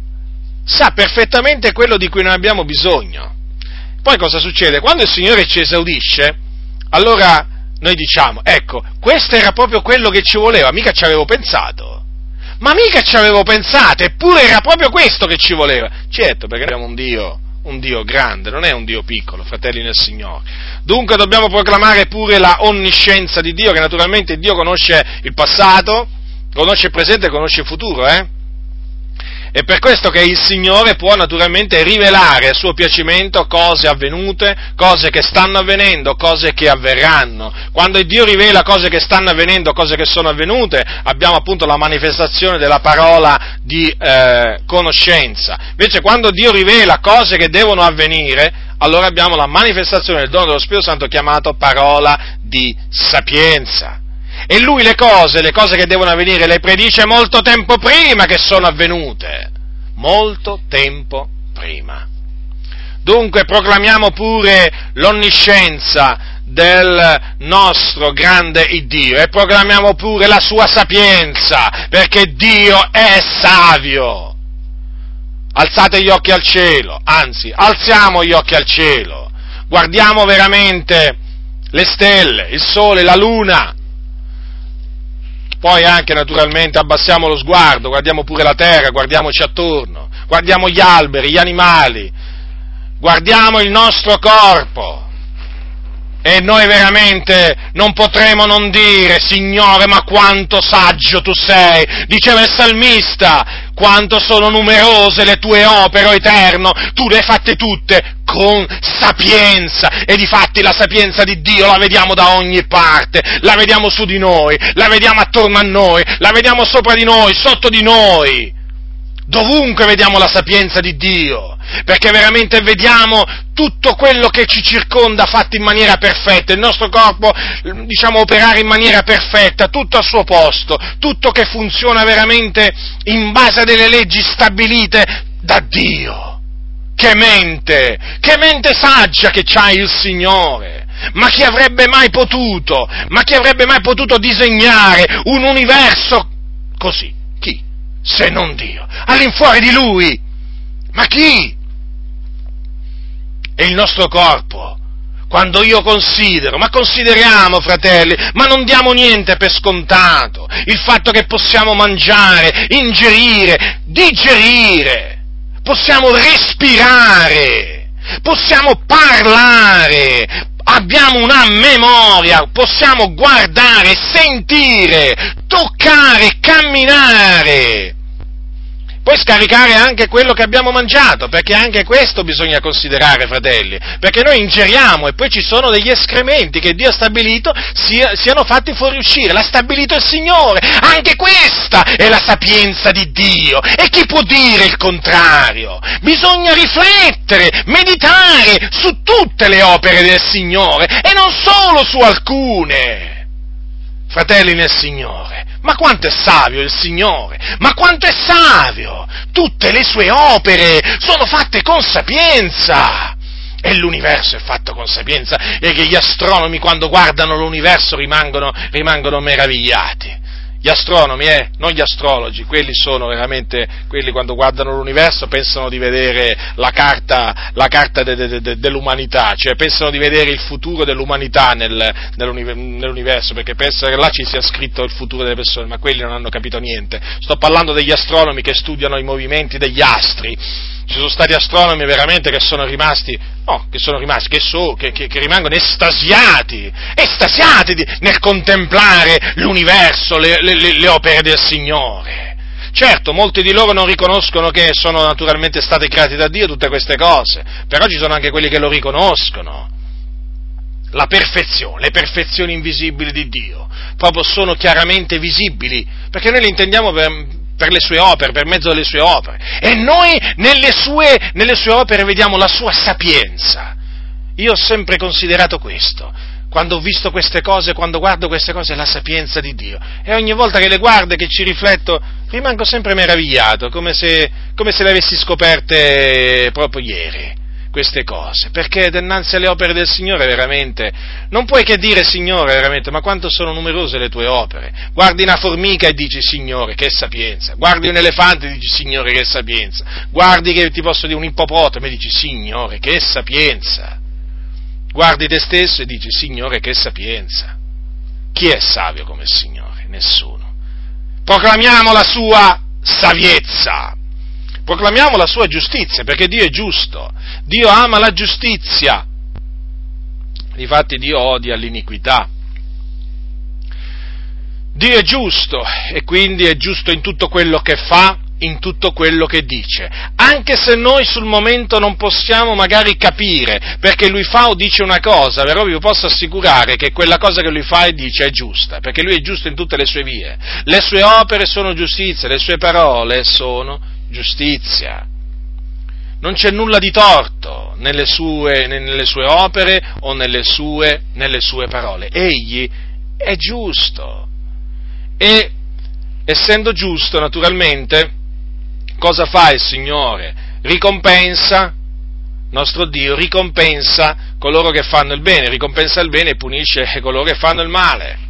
sa perfettamente quello di cui noi abbiamo bisogno. Poi cosa succede? Quando il Signore ci esaudisce, allora noi diciamo, ecco, questo era proprio quello che ci voleva, mica ci avevo pensato. Ma mica ci avevo pensato, eppure era proprio questo che ci voleva. Certo, perché abbiamo un Dio un Dio grande, non è un Dio piccolo, fratelli nel Signore. Dunque dobbiamo proclamare pure la onniscienza di Dio, che naturalmente Dio conosce il passato, conosce il presente e conosce il futuro, eh? È per questo che il Signore può naturalmente rivelare a suo piacimento cose avvenute, cose che stanno avvenendo, cose che avverranno. Quando Dio rivela cose che stanno avvenendo, cose che sono avvenute, abbiamo appunto la manifestazione della parola di eh, conoscenza. Invece quando Dio rivela cose che devono avvenire, allora abbiamo la manifestazione del dono dello Spirito Santo chiamato parola di sapienza. E lui le cose, le cose che devono avvenire, le predice molto tempo prima che sono avvenute. Molto tempo prima. Dunque proclamiamo pure l'onniscienza del nostro grande Dio e proclamiamo pure la sua sapienza, perché Dio è savio. Alzate gli occhi al cielo, anzi, alziamo gli occhi al cielo, guardiamo veramente le stelle, il sole, la luna, poi anche naturalmente abbassiamo lo sguardo, guardiamo pure la terra, guardiamoci attorno, guardiamo gli alberi, gli animali, guardiamo il nostro corpo. E noi veramente non potremo non dire, Signore, ma quanto saggio tu sei, diceva il salmista, quanto sono numerose le tue opere, o Eterno, tu le hai fatte tutte con sapienza, e difatti la sapienza di Dio la vediamo da ogni parte, la vediamo su di noi, la vediamo attorno a noi, la vediamo sopra di noi, sotto di noi, dovunque vediamo la sapienza di Dio, perché veramente vediamo tutto quello che ci circonda fatto in maniera perfetta, il nostro corpo, diciamo, operare in maniera perfetta, tutto al suo posto, tutto che funziona veramente in base a delle leggi stabilite da Dio. Che mente, che mente saggia che c'ha il Signore! Ma chi avrebbe mai potuto, ma chi avrebbe mai potuto disegnare un universo così? Se non Dio. All'infuori di Lui. Ma chi? e il nostro corpo. Quando io considero, ma consideriamo, fratelli, ma non diamo niente per scontato, il fatto che possiamo mangiare, ingerire, digerire, possiamo respirare, possiamo parlare, abbiamo una memoria, possiamo guardare, sentire, toccare, camminare puoi scaricare anche quello che abbiamo mangiato, perché anche questo bisogna considerare, fratelli, perché noi ingeriamo e poi ci sono degli escrementi che Dio ha stabilito sia, siano fatti fuoriuscire, l'ha stabilito il Signore, anche questa è la sapienza di Dio, e chi può dire il contrario? Bisogna riflettere, meditare su tutte le opere del Signore e non solo su alcune. Fratelli nel Signore, ma quanto è savio il Signore! Ma quanto è savio! Tutte le sue opere sono fatte con sapienza! E l'universo è fatto con sapienza e che gli astronomi quando guardano l'universo rimangono, rimangono meravigliati. Gli astronomi, eh, non gli astrologi, quelli sono veramente, quelli quando guardano l'universo pensano di vedere la carta, la carta de, de, de, dell'umanità, cioè pensano di vedere il futuro dell'umanità nel, nell'universo, perché pensano che là ci sia scritto il futuro delle persone, ma quelli non hanno capito niente. Sto parlando degli astronomi che studiano i movimenti degli astri. Ci sono stati astronomi veramente che sono rimasti, no, che sono rimasti, che, so, che, che, che rimangono estasiati, estasiati di, nel contemplare l'universo, le, le, le opere del Signore. Certo, molti di loro non riconoscono che sono naturalmente state create da Dio tutte queste cose, però ci sono anche quelli che lo riconoscono. La perfezione, le perfezioni invisibili di Dio, proprio sono chiaramente visibili, perché noi le intendiamo per, per le sue opere, per mezzo delle sue opere. E noi nelle sue, nelle sue opere vediamo la sua sapienza. Io ho sempre considerato questo, quando ho visto queste cose, quando guardo queste cose, la sapienza di Dio. E ogni volta che le guardo e che ci rifletto, rimango sempre meravigliato, come se, come se le avessi scoperte proprio ieri queste cose, perché dinanzi alle opere del Signore veramente non puoi che dire Signore veramente, ma quanto sono numerose le tue opere. Guardi una formica e dici Signore, che sapienza. Guardi un elefante e dici Signore, che sapienza. Guardi che ti posso dire un ippopotamo e dici Signore, che sapienza. Guardi te stesso e dici, Signore, che sapienza. Chi è savio come il Signore? Nessuno. Proclamiamo la sua saviezza. Proclamiamo la sua giustizia, perché Dio è giusto. Dio ama la giustizia. Difatti Dio odia l'iniquità. Dio è giusto e quindi è giusto in tutto quello che fa, in tutto quello che dice, anche se noi sul momento non possiamo magari capire perché lui fa o dice una cosa, però vi posso assicurare che quella cosa che lui fa e dice è giusta, perché lui è giusto in tutte le sue vie. Le sue opere sono giustizia, le sue parole sono giustizia. Non c'è nulla di torto nelle sue, nelle sue opere o nelle sue, nelle sue parole. Egli è giusto. E essendo giusto, naturalmente, cosa fa il Signore? Ricompensa, nostro Dio ricompensa coloro che fanno il bene, ricompensa il bene e punisce coloro che fanno il male.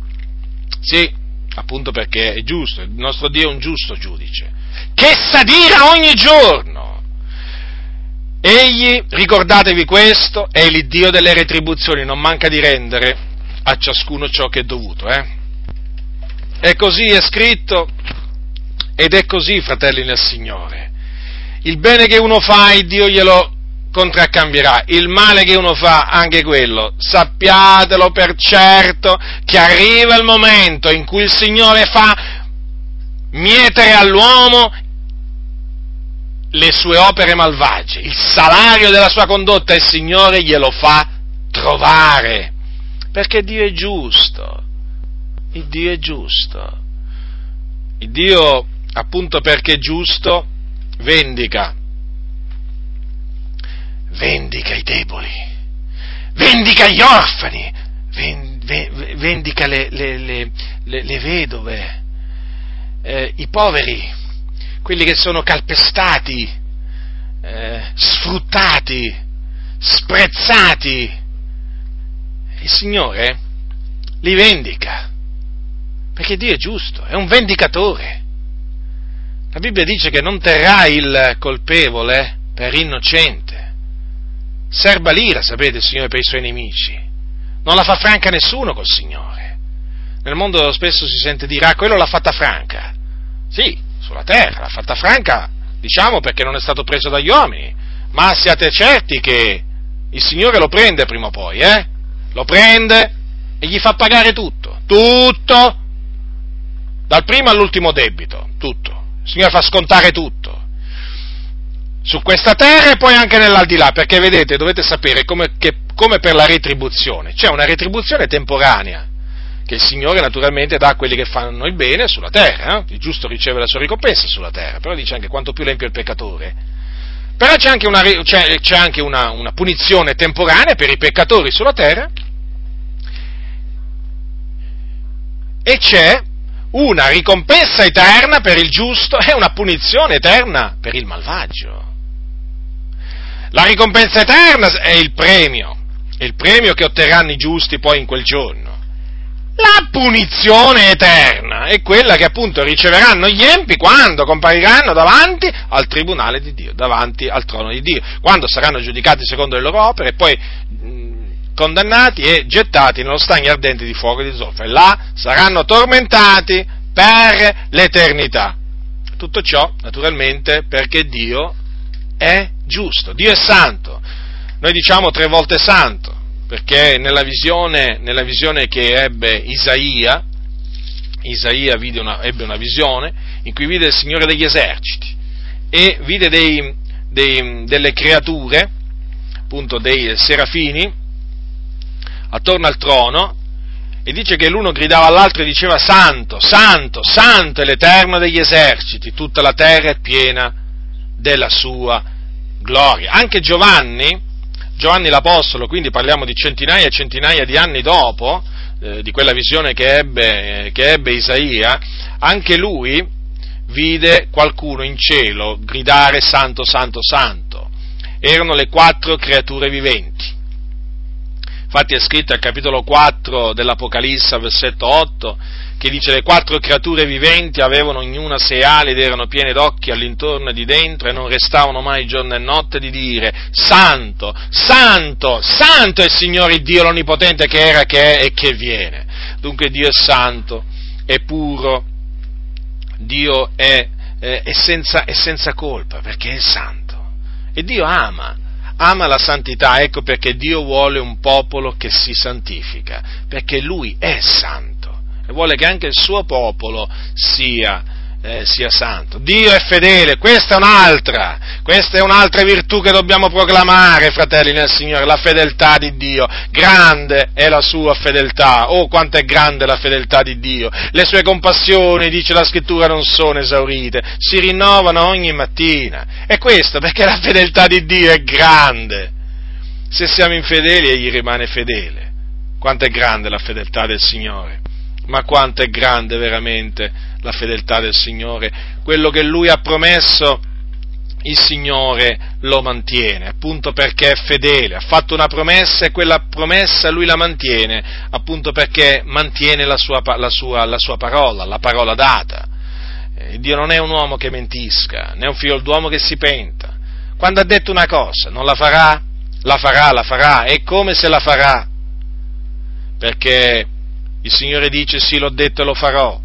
Sì, appunto perché è giusto, il nostro Dio è un giusto giudice, che s'adira ogni giorno. Egli, ricordatevi questo, è il Dio delle retribuzioni, non manca di rendere a ciascuno ciò che è dovuto. Eh? E così è scritto ed è così, fratelli nel Signore. Il bene che uno fa, il Dio glielo contraccambierà. Il male che uno fa, anche quello. Sappiatelo per certo che arriva il momento in cui il Signore fa mietere all'uomo le sue opere malvagie. Il salario della sua condotta il Signore glielo fa trovare. Perché Dio è giusto. Il Dio è giusto. Il Dio appunto perché è giusto, vendica, vendica i deboli, vendica gli orfani, vendica le, le, le, le vedove, eh, i poveri, quelli che sono calpestati, eh, sfruttati, sprezzati. Il Signore li vendica, perché Dio è giusto, è un vendicatore. La Bibbia dice che non terrà il colpevole per innocente. Serba l'ira, sapete, il Signore per i suoi nemici. Non la fa franca nessuno col Signore. Nel mondo spesso si sente dire, ah, quello l'ha fatta franca. Sì, sulla terra, l'ha fatta franca, diciamo, perché non è stato preso dagli uomini. Ma siate certi che il Signore lo prende prima o poi, eh? Lo prende e gli fa pagare tutto. Tutto. Dal primo all'ultimo debito. Tutto il Signore fa scontare tutto su questa terra e poi anche nell'aldilà, perché vedete, dovete sapere come, che, come per la retribuzione, c'è una retribuzione temporanea, che il Signore naturalmente dà a quelli che fanno il bene sulla terra, eh? il giusto riceve la sua ricompensa sulla terra, però dice anche quanto più l'empio è il peccatore. Però c'è anche, una, c'è, c'è anche una, una punizione temporanea per i peccatori sulla terra e c'è una ricompensa eterna per il giusto e una punizione eterna per il malvagio. La ricompensa eterna è il premio, è il premio che otterranno i giusti poi in quel giorno. La punizione eterna è quella che appunto riceveranno gli empi quando compariranno davanti al tribunale di Dio, davanti al trono di Dio, quando saranno giudicati secondo le loro opere e poi condannati e gettati nello stagno ardente di fuoco e di zolfo. E là saranno tormentati per l'eternità. Tutto ciò, naturalmente, perché Dio è giusto, Dio è santo. Noi diciamo tre volte santo, perché nella visione, nella visione che ebbe Isaia, Isaia una, ebbe una visione in cui vide il Signore degli eserciti e vide dei, dei, delle creature, appunto dei serafini, attorno al trono e dice che l'uno gridava all'altro e diceva Santo, Santo, Santo è l'Eterno degli eserciti, tutta la terra è piena della sua gloria. Anche Giovanni, Giovanni l'Apostolo, quindi parliamo di centinaia e centinaia di anni dopo, eh, di quella visione che ebbe, che ebbe Isaia, anche lui vide qualcuno in cielo gridare Santo, Santo, Santo. Erano le quattro creature viventi. Infatti è scritto al capitolo 4 dell'Apocalisse, versetto 8, che dice le quattro creature viventi avevano ognuna sei ali ed erano piene d'occhi all'intorno e di dentro e non restavano mai giorno e notte di dire Santo, Santo, Santo è il Signore Dio l'Onnipotente che era, che è e che viene. Dunque Dio è santo, è puro, Dio è, è, è, senza, è senza colpa perché è santo. E Dio ama ama la santità, ecco perché Dio vuole un popolo che si santifica, perché Lui è santo e vuole che anche il suo popolo sia, eh, sia santo. Dio è fedele, questa è un'altra, questa è un'altra virtù che dobbiamo proclamare, fratelli nel Signore, la fedeltà di Dio. Grande è la sua fedeltà, oh quanto è grande la fedeltà di Dio. Le sue compassioni, dice la scrittura, non sono esaurite, si rinnovano ogni mattina. E questo perché la fedeltà di Dio è grande. Se siamo infedeli, egli rimane fedele. Quanto è grande la fedeltà del Signore ma quanto è grande veramente la fedeltà del Signore. Quello che Lui ha promesso, il Signore lo mantiene, appunto perché è fedele, ha fatto una promessa e quella promessa Lui la mantiene, appunto perché mantiene la sua, la sua, la sua parola, la parola data. Eh, Dio non è un uomo che mentisca, né un figlio d'uomo che si penta. Quando ha detto una cosa, non la farà? La farà, la farà, e come se la farà? Perché il Signore dice sì, l'ho detto e lo farò.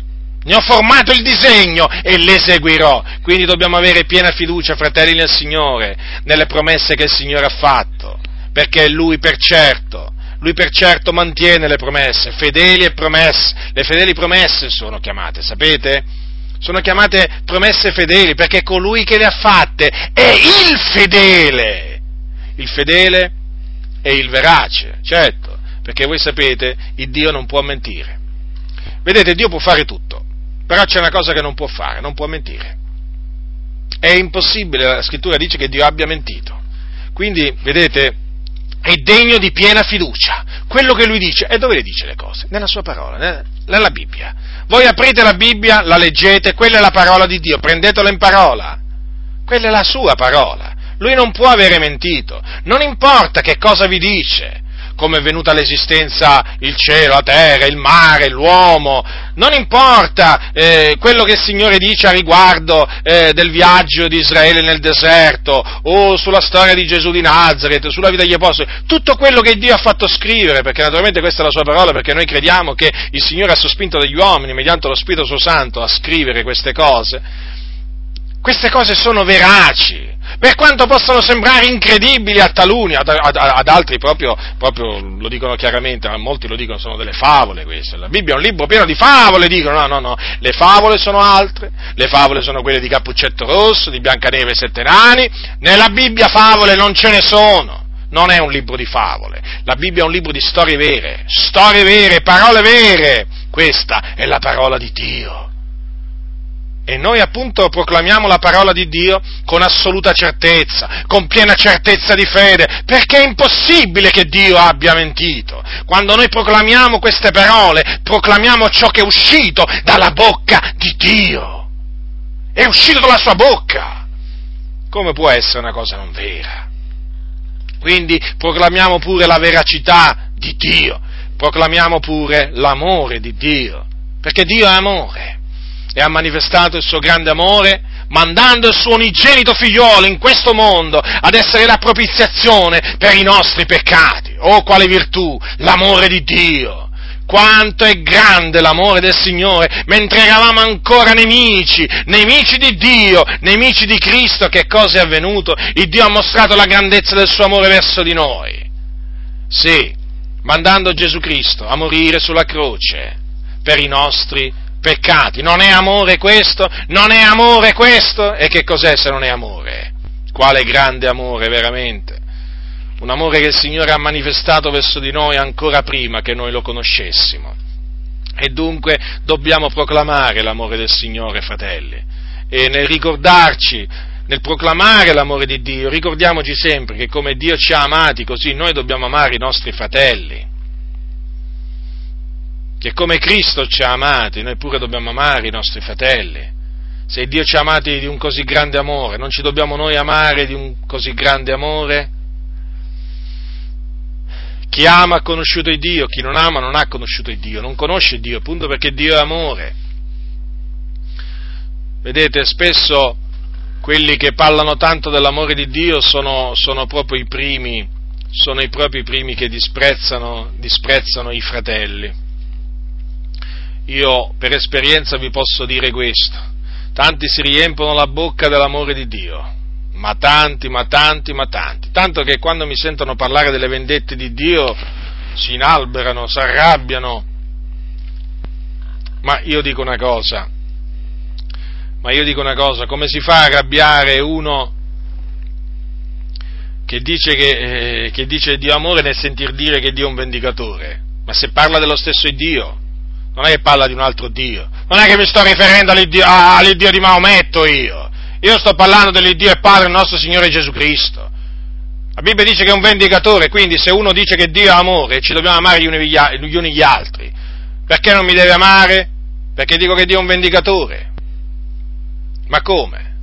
Ne ho formato il disegno e l'eseguirò. Quindi dobbiamo avere piena fiducia, fratelli nel Signore, nelle promesse che il Signore ha fatto, perché Lui per certo, Lui per certo mantiene le promesse, fedeli e promesse. Le fedeli promesse sono chiamate, sapete? Sono chiamate promesse fedeli perché colui che le ha fatte è il fedele. Il fedele è il verace, certo perché voi sapete, il Dio non può mentire. Vedete, Dio può fare tutto, però c'è una cosa che non può fare, non può mentire. È impossibile, la scrittura dice che Dio abbia mentito. Quindi, vedete, è degno di piena fiducia. Quello che lui dice, e dove le dice le cose? Nella sua parola, nella Bibbia. Voi aprite la Bibbia, la leggete, quella è la parola di Dio, prendetela in parola. Quella è la sua parola. Lui non può avere mentito. Non importa che cosa vi dice come è venuta all'esistenza il cielo, la terra, il mare, l'uomo, non importa eh, quello che il Signore dice a riguardo eh, del viaggio di Israele nel deserto, o sulla storia di Gesù di Nazareth, sulla vita degli apostoli, tutto quello che Dio ha fatto scrivere, perché naturalmente questa è la sua parola, perché noi crediamo che il Signore ha sospinto degli uomini, mediante lo Spirito suo Santo, a scrivere queste cose, queste cose sono veraci, per quanto possano sembrare incredibili a taluni, ad, ad, ad altri proprio, proprio, lo dicono chiaramente, ma molti lo dicono, sono delle favole queste. La Bibbia è un libro pieno di favole, dicono, no, no, no, le favole sono altre, le favole sono quelle di Cappuccetto Rosso, di Biancaneve e Sette Nani, nella Bibbia favole non ce ne sono. Non è un libro di favole, la Bibbia è un libro di storie vere, storie vere, parole vere. Questa è la parola di Dio. E noi appunto proclamiamo la parola di Dio con assoluta certezza, con piena certezza di fede, perché è impossibile che Dio abbia mentito. Quando noi proclamiamo queste parole, proclamiamo ciò che è uscito dalla bocca di Dio. È uscito dalla sua bocca. Come può essere una cosa non vera? Quindi proclamiamo pure la veracità di Dio, proclamiamo pure l'amore di Dio, perché Dio è amore e ha manifestato il suo grande amore mandando il suo unigenito figliolo in questo mondo ad essere la propiziazione per i nostri peccati. Oh, quale virtù! L'amore di Dio! Quanto è grande l'amore del Signore, mentre eravamo ancora nemici, nemici di Dio, nemici di Cristo, che cosa è avvenuto? Il Dio ha mostrato la grandezza del suo amore verso di noi. Sì, mandando Gesù Cristo a morire sulla croce per i nostri peccati. Non è amore questo? Non è amore questo? E che cos'è se non è amore? Quale grande amore veramente? Un amore che il Signore ha manifestato verso di noi ancora prima che noi lo conoscessimo. E dunque dobbiamo proclamare l'amore del Signore, fratelli, e nel ricordarci, nel proclamare l'amore di Dio, ricordiamoci sempre che come Dio ci ha amati, così noi dobbiamo amare i nostri fratelli che come Cristo ci ha amati, noi pure dobbiamo amare i nostri fratelli. Se Dio ci ha amati di un così grande amore, non ci dobbiamo noi amare di un così grande amore? Chi ama ha conosciuto il Dio, chi non ama non ha conosciuto il Dio, non conosce Dio, appunto perché Dio è amore. Vedete, spesso quelli che parlano tanto dell'amore di Dio sono, sono proprio i primi, sono i propri primi che disprezzano, disprezzano i fratelli. Io per esperienza vi posso dire questo. Tanti si riempiono la bocca dell'amore di Dio, ma tanti, ma tanti, ma tanti. Tanto che quando mi sentono parlare delle vendette di Dio si inalberano, si arrabbiano. Ma io dico una cosa, ma io dico una cosa, come si fa a arrabbiare uno che dice che, eh, che dice Dio amore nel sentir dire che Dio è un vendicatore? Ma se parla dello stesso Dio, non è che parla di un altro Dio, non è che mi sto riferendo all'Iddio, all'Iddio di Maometto io, io sto parlando dell'Iddio e Padre nostro Signore Gesù Cristo. La Bibbia dice che è un vendicatore, quindi se uno dice che Dio è amore, ci dobbiamo amare gli uni gli, uni gli altri. Perché non mi deve amare? Perché dico che Dio è un vendicatore. Ma come?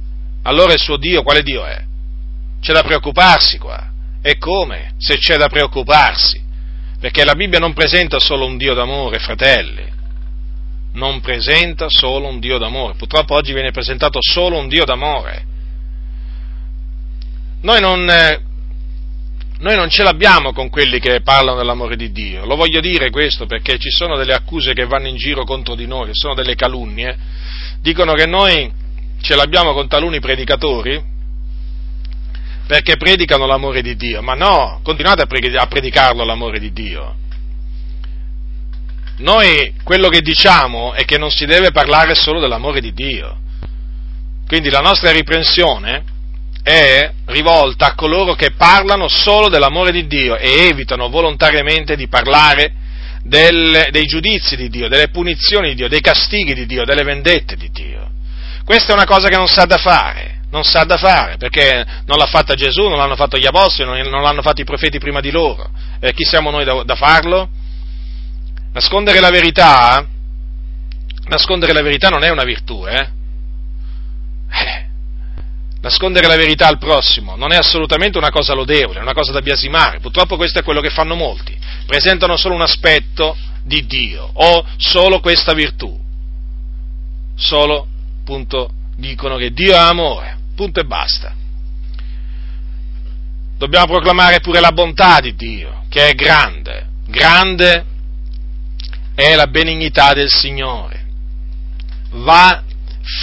Allora il suo Dio quale Dio è? C'è da preoccuparsi qua. E come? Se c'è da preoccuparsi. Perché la Bibbia non presenta solo un Dio d'amore, fratelli non presenta solo un Dio d'amore. Purtroppo oggi viene presentato solo un Dio d'amore. Noi non, eh, noi non ce l'abbiamo con quelli che parlano dell'amore di Dio. Lo voglio dire questo perché ci sono delle accuse che vanno in giro contro di noi, che sono delle calunnie. Dicono che noi ce l'abbiamo con taluni predicatori perché predicano l'amore di Dio. Ma no, continuate a predicarlo l'amore di Dio noi quello che diciamo è che non si deve parlare solo dell'amore di Dio. Quindi la nostra riprensione è rivolta a coloro che parlano solo dell'amore di Dio e evitano volontariamente di parlare del, dei giudizi di Dio, delle punizioni di Dio, dei castighi di Dio, delle vendette di Dio. Questa è una cosa che non sa da fare, non sa da fare, perché non l'ha fatta Gesù, non l'hanno fatto gli apostoli, non, l'hanno fatto i profeti prima di loro. E chi siamo noi da, da farlo? Nascondere la verità, nascondere la verità non è una virtù, eh? eh? Nascondere la verità al prossimo non è assolutamente una cosa lodevole, è una cosa da biasimare. Purtroppo questo è quello che fanno molti. Presentano solo un aspetto di Dio o solo questa virtù. Solo, appunto, dicono che Dio è amore, punto e basta. Dobbiamo proclamare pure la bontà di Dio, che è grande, grande è la benignità del Signore. Va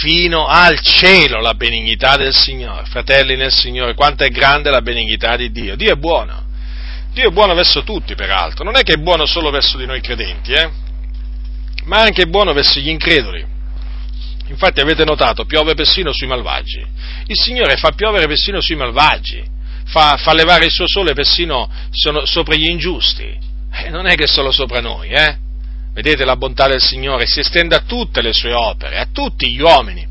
fino al cielo la benignità del Signore. Fratelli nel Signore, quanto è grande la benignità di Dio. Dio è buono. Dio è buono verso tutti, peraltro. Non è che è buono solo verso di noi credenti, eh? ma anche buono verso gli increduli. Infatti avete notato, piove persino sui malvagi. Il Signore fa piovere persino sui malvagi, fa, fa levare il suo sole persino sopra gli ingiusti. Eh, non è che solo sopra noi, eh? Vedete la bontà del Signore si estende a tutte le sue opere, a tutti gli uomini.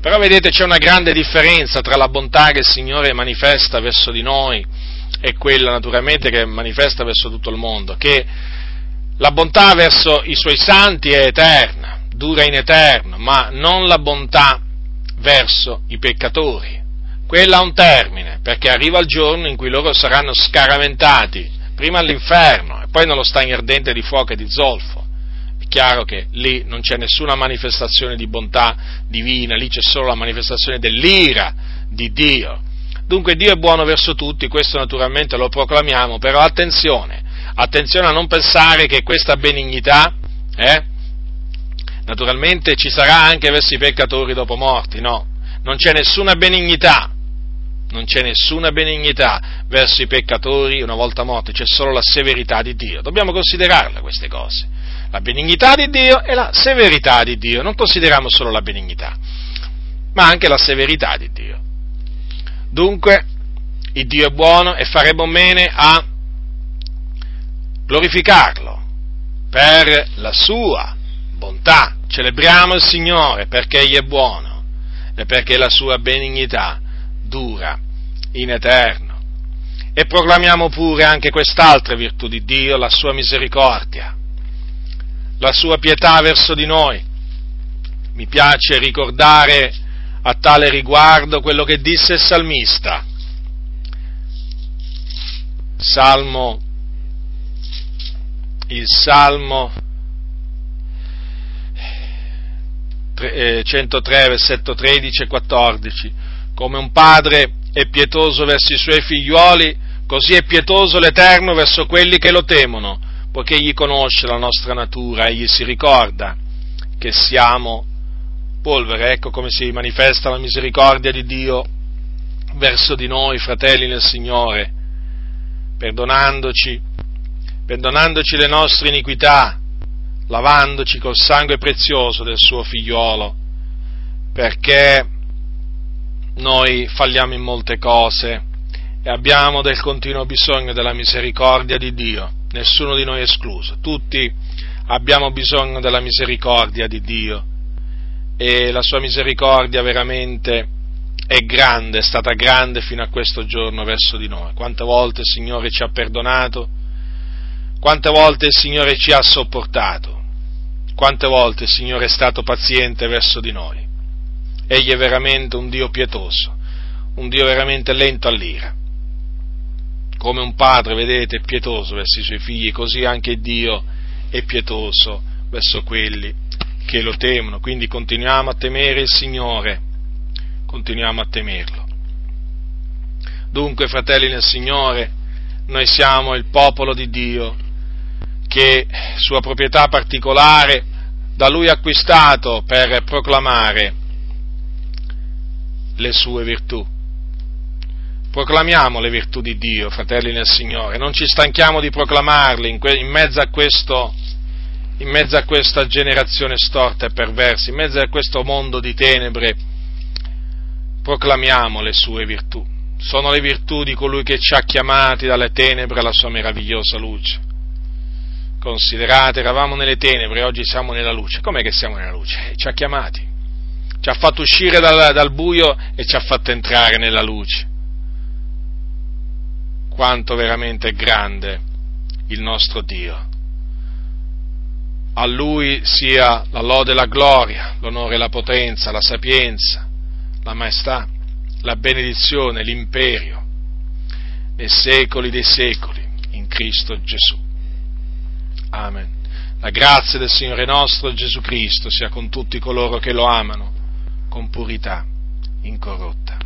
Però vedete c'è una grande differenza tra la bontà che il Signore manifesta verso di noi e quella naturalmente che manifesta verso tutto il mondo, che la bontà verso i suoi santi è eterna, dura in eterno, ma non la bontà verso i peccatori. Quella ha un termine, perché arriva il giorno in cui loro saranno scaraventati prima all'inferno e poi nello stagno ardente di fuoco e di zolfo. Chiaro che lì non c'è nessuna manifestazione di bontà divina, lì c'è solo la manifestazione dell'ira di Dio. Dunque Dio è buono verso tutti, questo naturalmente lo proclamiamo, però attenzione, attenzione a non pensare che questa benignità, eh, naturalmente ci sarà anche verso i peccatori dopo morti, no, non c'è nessuna benignità, non c'è nessuna benignità verso i peccatori una volta morti, c'è solo la severità di Dio. Dobbiamo considerarle queste cose. La benignità di Dio e la severità di Dio. Non consideriamo solo la benignità, ma anche la severità di Dio. Dunque, il Dio è buono e faremo bene a glorificarlo per la sua bontà. Celebriamo il Signore perché Egli è buono e perché la sua benignità dura in eterno. E proclamiamo pure anche quest'altra virtù di Dio, la sua misericordia, la sua pietà verso di noi. Mi piace ricordare a tale riguardo quello che disse il salmista. Salmo, il Salmo 103, versetto 13 e 14 come un padre è pietoso verso i suoi figlioli, così è pietoso l'Eterno verso quelli che lo temono, poiché egli conosce la nostra natura, egli si ricorda che siamo polvere, ecco come si manifesta la misericordia di Dio verso di noi, fratelli nel Signore, perdonandoci, perdonandoci le nostre iniquità, lavandoci col sangue prezioso del suo figliolo, perché noi falliamo in molte cose e abbiamo del continuo bisogno della misericordia di Dio, nessuno di noi escluso, tutti abbiamo bisogno della misericordia di Dio e la sua misericordia veramente è grande, è stata grande fino a questo giorno verso di noi. Quante volte il Signore ci ha perdonato, quante volte il Signore ci ha sopportato, quante volte il Signore è stato paziente verso di noi. Egli è veramente un Dio pietoso, un Dio veramente lento all'ira. Come un padre, vedete, è pietoso verso i suoi figli, così anche Dio è pietoso verso quelli che lo temono. Quindi continuiamo a temere il Signore, continuiamo a temerlo. Dunque, fratelli nel Signore, noi siamo il popolo di Dio che sua proprietà particolare da lui acquistato per proclamare le sue virtù. Proclamiamo le virtù di Dio, fratelli nel Signore, non ci stanchiamo di proclamarle in, que- in, mezzo a questo, in mezzo a questa generazione storta e perversa, in mezzo a questo mondo di tenebre, proclamiamo le sue virtù. Sono le virtù di colui che ci ha chiamati dalle tenebre alla sua meravigliosa luce. Considerate, eravamo nelle tenebre, oggi siamo nella luce. Com'è che siamo nella luce? Ci ha chiamati ci ha fatto uscire dal, dal buio e ci ha fatto entrare nella luce. Quanto veramente è grande il nostro Dio. A Lui sia la lode e la gloria, l'onore e la potenza, la sapienza, la maestà, la benedizione, l'imperio, nei secoli dei secoli, in Cristo Gesù. Amen. La grazia del Signore nostro Gesù Cristo sia con tutti coloro che lo amano con purità incorrotta.